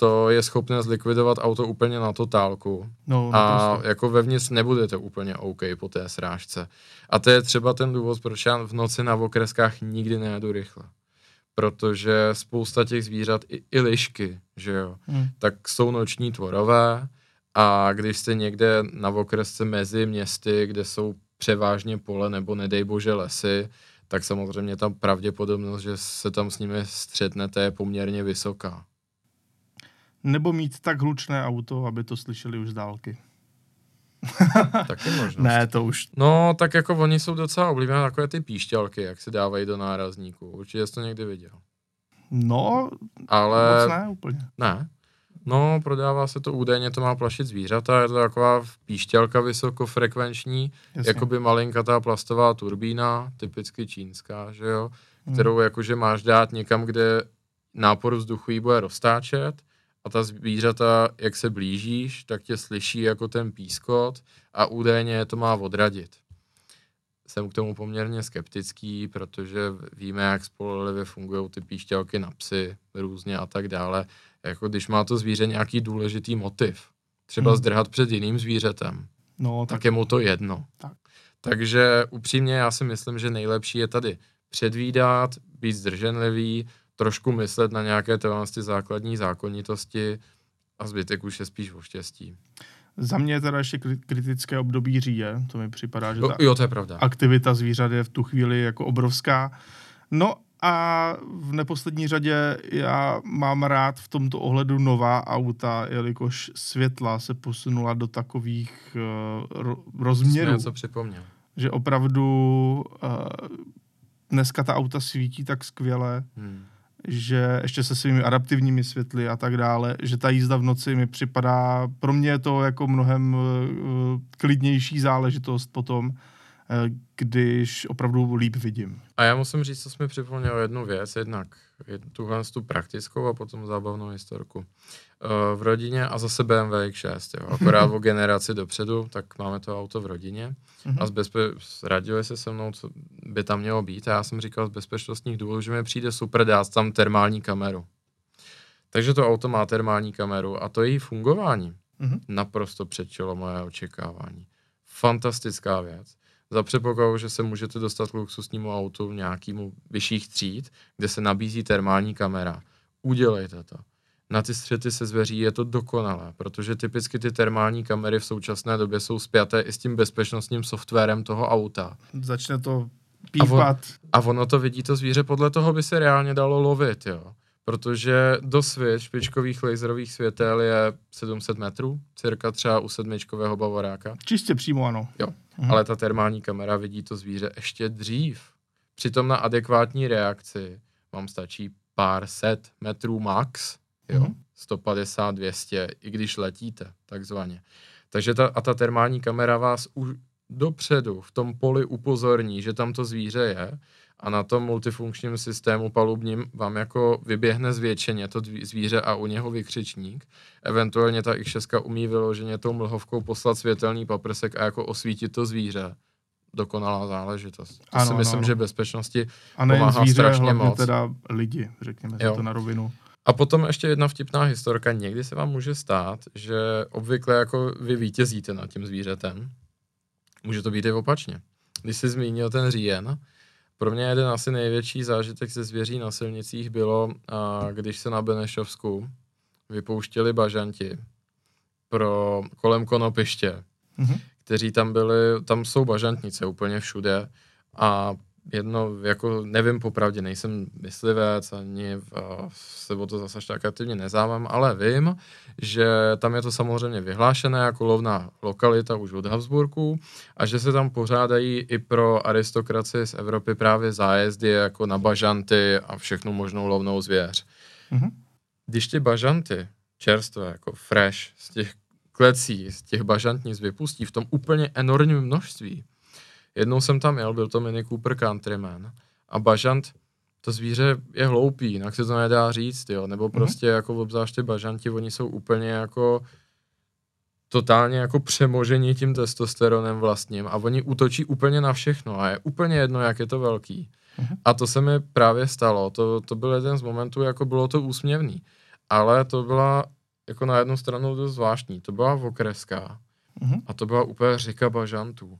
to je schopné zlikvidovat auto úplně na totálku. No, a jako vevnitř nebudete úplně OK po té srážce. A to je třeba ten důvod, proč já v noci na okreskách nikdy nejedu rychle. Protože spousta těch zvířat, i, i lišky, že jo, hmm. tak jsou noční tvorové a když jste někde na okresce mezi městy, kde jsou převážně pole nebo nedej bože lesy, tak samozřejmě ta pravděpodobnost, že se tam s nimi střetnete, je poměrně vysoká. Nebo mít tak hlučné auto, aby to slyšeli už z dálky. *laughs* Taky možnost. ne, to už. No, tak jako oni jsou docela oblíbené takové ty píšťalky, jak se dávají do nárazníků. Určitě jsi to někdy viděl. No, ale... moc ne úplně. Ne. No, prodává se to údajně, to má plašit zvířata, je to taková píšťalka vysokofrekvenční, Jasně. jakoby malinkatá plastová turbína, typicky čínská, že jo, hmm. kterou jakože máš dát někam, kde nápor vzduchu jí bude roztáčet a ta zvířata, jak se blížíš, tak tě slyší jako ten pískot a údajně to má odradit. Jsem k tomu poměrně skeptický, protože víme, jak spolehlivě fungují ty píšťalky na psy různě a tak dále jako když má to zvíře nějaký důležitý motiv, třeba hmm. zdrhat před jiným zvířetem, no, tak, tak je mu to jedno. Tak. Takže upřímně já si myslím, že nejlepší je tady předvídat, být zdrženlivý, trošku myslet na nějaké tyhle základní zákonitosti a zbytek už je spíš o štěstí. Za mě je teda ještě kritické období říje, to mi připadá, že ta jo, to je pravda. aktivita zvířat je v tu chvíli jako obrovská. No a v neposlední řadě já mám rád v tomto ohledu nová auta, jelikož světla se posunula do takových uh, ro- rozměrů. něco připomněl. Že opravdu uh, dneska ta auta svítí tak skvěle, hmm. Že ještě se svými adaptivními světly a tak dále, že ta jízda v noci mi připadá, pro mě je to jako mnohem uh, klidnější záležitost potom, Eh, když opravdu líp vidím. A já musím říct, co jsme připomněl jednu věc, jednak tuhle tu praktickou a potom zábavnou historku. Eh, v rodině a zase BMW X6, jo. *laughs* akorát o generaci dopředu, tak máme to auto v rodině a z bezpe- radili se se mnou, co by tam mělo být a já jsem říkal z bezpečnostních důvodů, že mi přijde super dát tam termální kameru. Takže to auto má termální kameru a to její fungování mm-hmm. naprosto předčilo moje očekávání. Fantastická věc za předpokladu, že se můžete dostat k luxusnímu autu nějakému vyšších tříd, kde se nabízí termální kamera. Udělejte to. Na ty střety se zveří je to dokonalé, protože typicky ty termální kamery v současné době jsou spjaté i s tím bezpečnostním softwarem toho auta. Začne to pípat. A, on, a ono to vidí to zvíře, podle toho by se reálně dalo lovit, jo protože do svět špičkových laserových světel je 700 metrů, cirka třeba u sedmičkového bavoráka. Čistě přímo ano. Jo, mhm. ale ta termální kamera vidí to zvíře ještě dřív. Přitom na adekvátní reakci vám stačí pár set metrů max, jo, mhm. 150, 200, i když letíte, takzvaně. Takže ta, a ta termální kamera vás už dopředu v tom poli upozorní, že tam to zvíře je a na tom multifunkčním systému palubním vám jako vyběhne zvětšeně to zvíře a u něho vykřičník. Eventuálně ta X6 umí vyloženě tou mlhovkou poslat světelný paprsek a jako osvítit to zvíře. Dokonalá záležitost. To ano, si myslím, ano. že bezpečnosti a pomáhá zvíře, strašně moc. teda lidi, řekněme jo. to na rovinu. A potom ještě jedna vtipná historka. Někdy se vám může stát, že obvykle jako vy vítězíte nad tím zvířetem. Může to být i opačně. Když jsi zmínil ten říjen, pro mě jeden asi největší zážitek ze zvěří na silnicích bylo, a když se na Benešovsku vypouštěli bažanti pro kolem konopiště, mm-hmm. kteří tam byli, tam jsou bažantnice úplně všude a jedno, jako nevím popravdě, nejsem myslivec, ani v, se o to zase tak aktivně nezávám, ale vím, že tam je to samozřejmě vyhlášené jako lovná lokalita už od Habsburků a že se tam pořádají i pro aristokraci z Evropy právě zájezdy jako na bažanty a všechnu možnou lovnou zvěř. Mm-hmm. Když ty bažanty čerstvé, jako fresh, z těch klecí, z těch bažantnic vypustí v tom úplně enormním množství, Jednou jsem tam jel, byl to Mini Cooper Countryman a bažant, to zvíře je hloupý, jinak se to nedá říct, jo, nebo mhm. prostě mm-hmm. jako obzvlášť ty bažanti, oni jsou úplně jako totálně jako přemožení tím testosteronem vlastním a oni útočí úplně na všechno a je úplně jedno, jak je to velký. Mm-hmm. A to se mi právě stalo, to, to byl jeden z momentů, jako bylo to úsměvný, ale to byla jako na jednu stranu dost zvláštní, to byla okreská mm-hmm. a to byla úplně řeka bažantů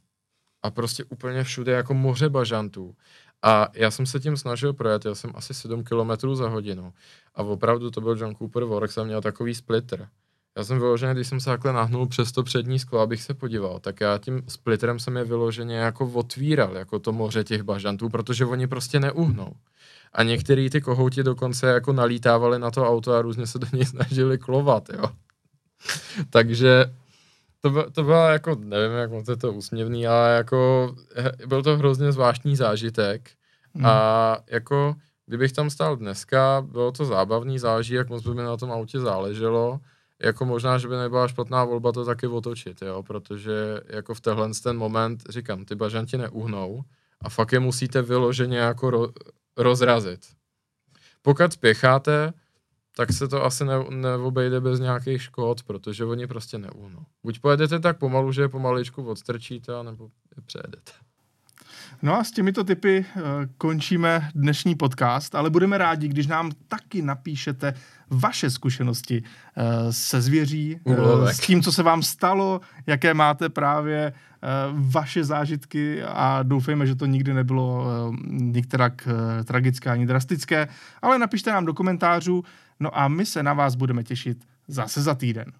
a prostě úplně všude jako moře bažantů. A já jsem se tím snažil projet, já jsem asi 7 km za hodinu. A opravdu to byl John Cooper Works a měl takový splitter. Já jsem vyloženě, když jsem se takhle nahnul přes to přední sklo, abych se podíval, tak já tím splitterem jsem je vyloženě jako otvíral, jako to moře těch bažantů, protože oni prostě neuhnou. A některý ty kohouti dokonce jako nalítávali na to auto a různě se do něj *laughs* snažili klovat, jo. Takže to, byl, to byla jako, nevím, jak moc je to úsměvný, ale jako byl to hrozně zvláštní zážitek mm. a jako kdybych tam stál dneska, bylo to zábavný, záleží, jak moc by mi na tom autě záleželo, jako možná, že by nebyla špatná volba to taky otočit, jo, protože jako v tenhle ten moment, říkám, ty bažanti neuhnou a fakt je musíte vyloženě jako ro, rozrazit. Pokud spěcháte, tak se to asi ne, neobejde bez nějakých škod, protože oni prostě neuhnou. Buď pojedete tak pomalu, že je pomaličku odstrčíte, nebo je přejedete. No a s těmito typy uh, končíme dnešní podcast, ale budeme rádi, když nám taky napíšete vaše zkušenosti uh, se zvěří, uh, s tím, co se vám stalo, jaké máte právě vaše zážitky a doufejme, že to nikdy nebylo některak tragické ani drastické, ale napište nám do komentářů, No a my se na vás budeme těšit zase za týden.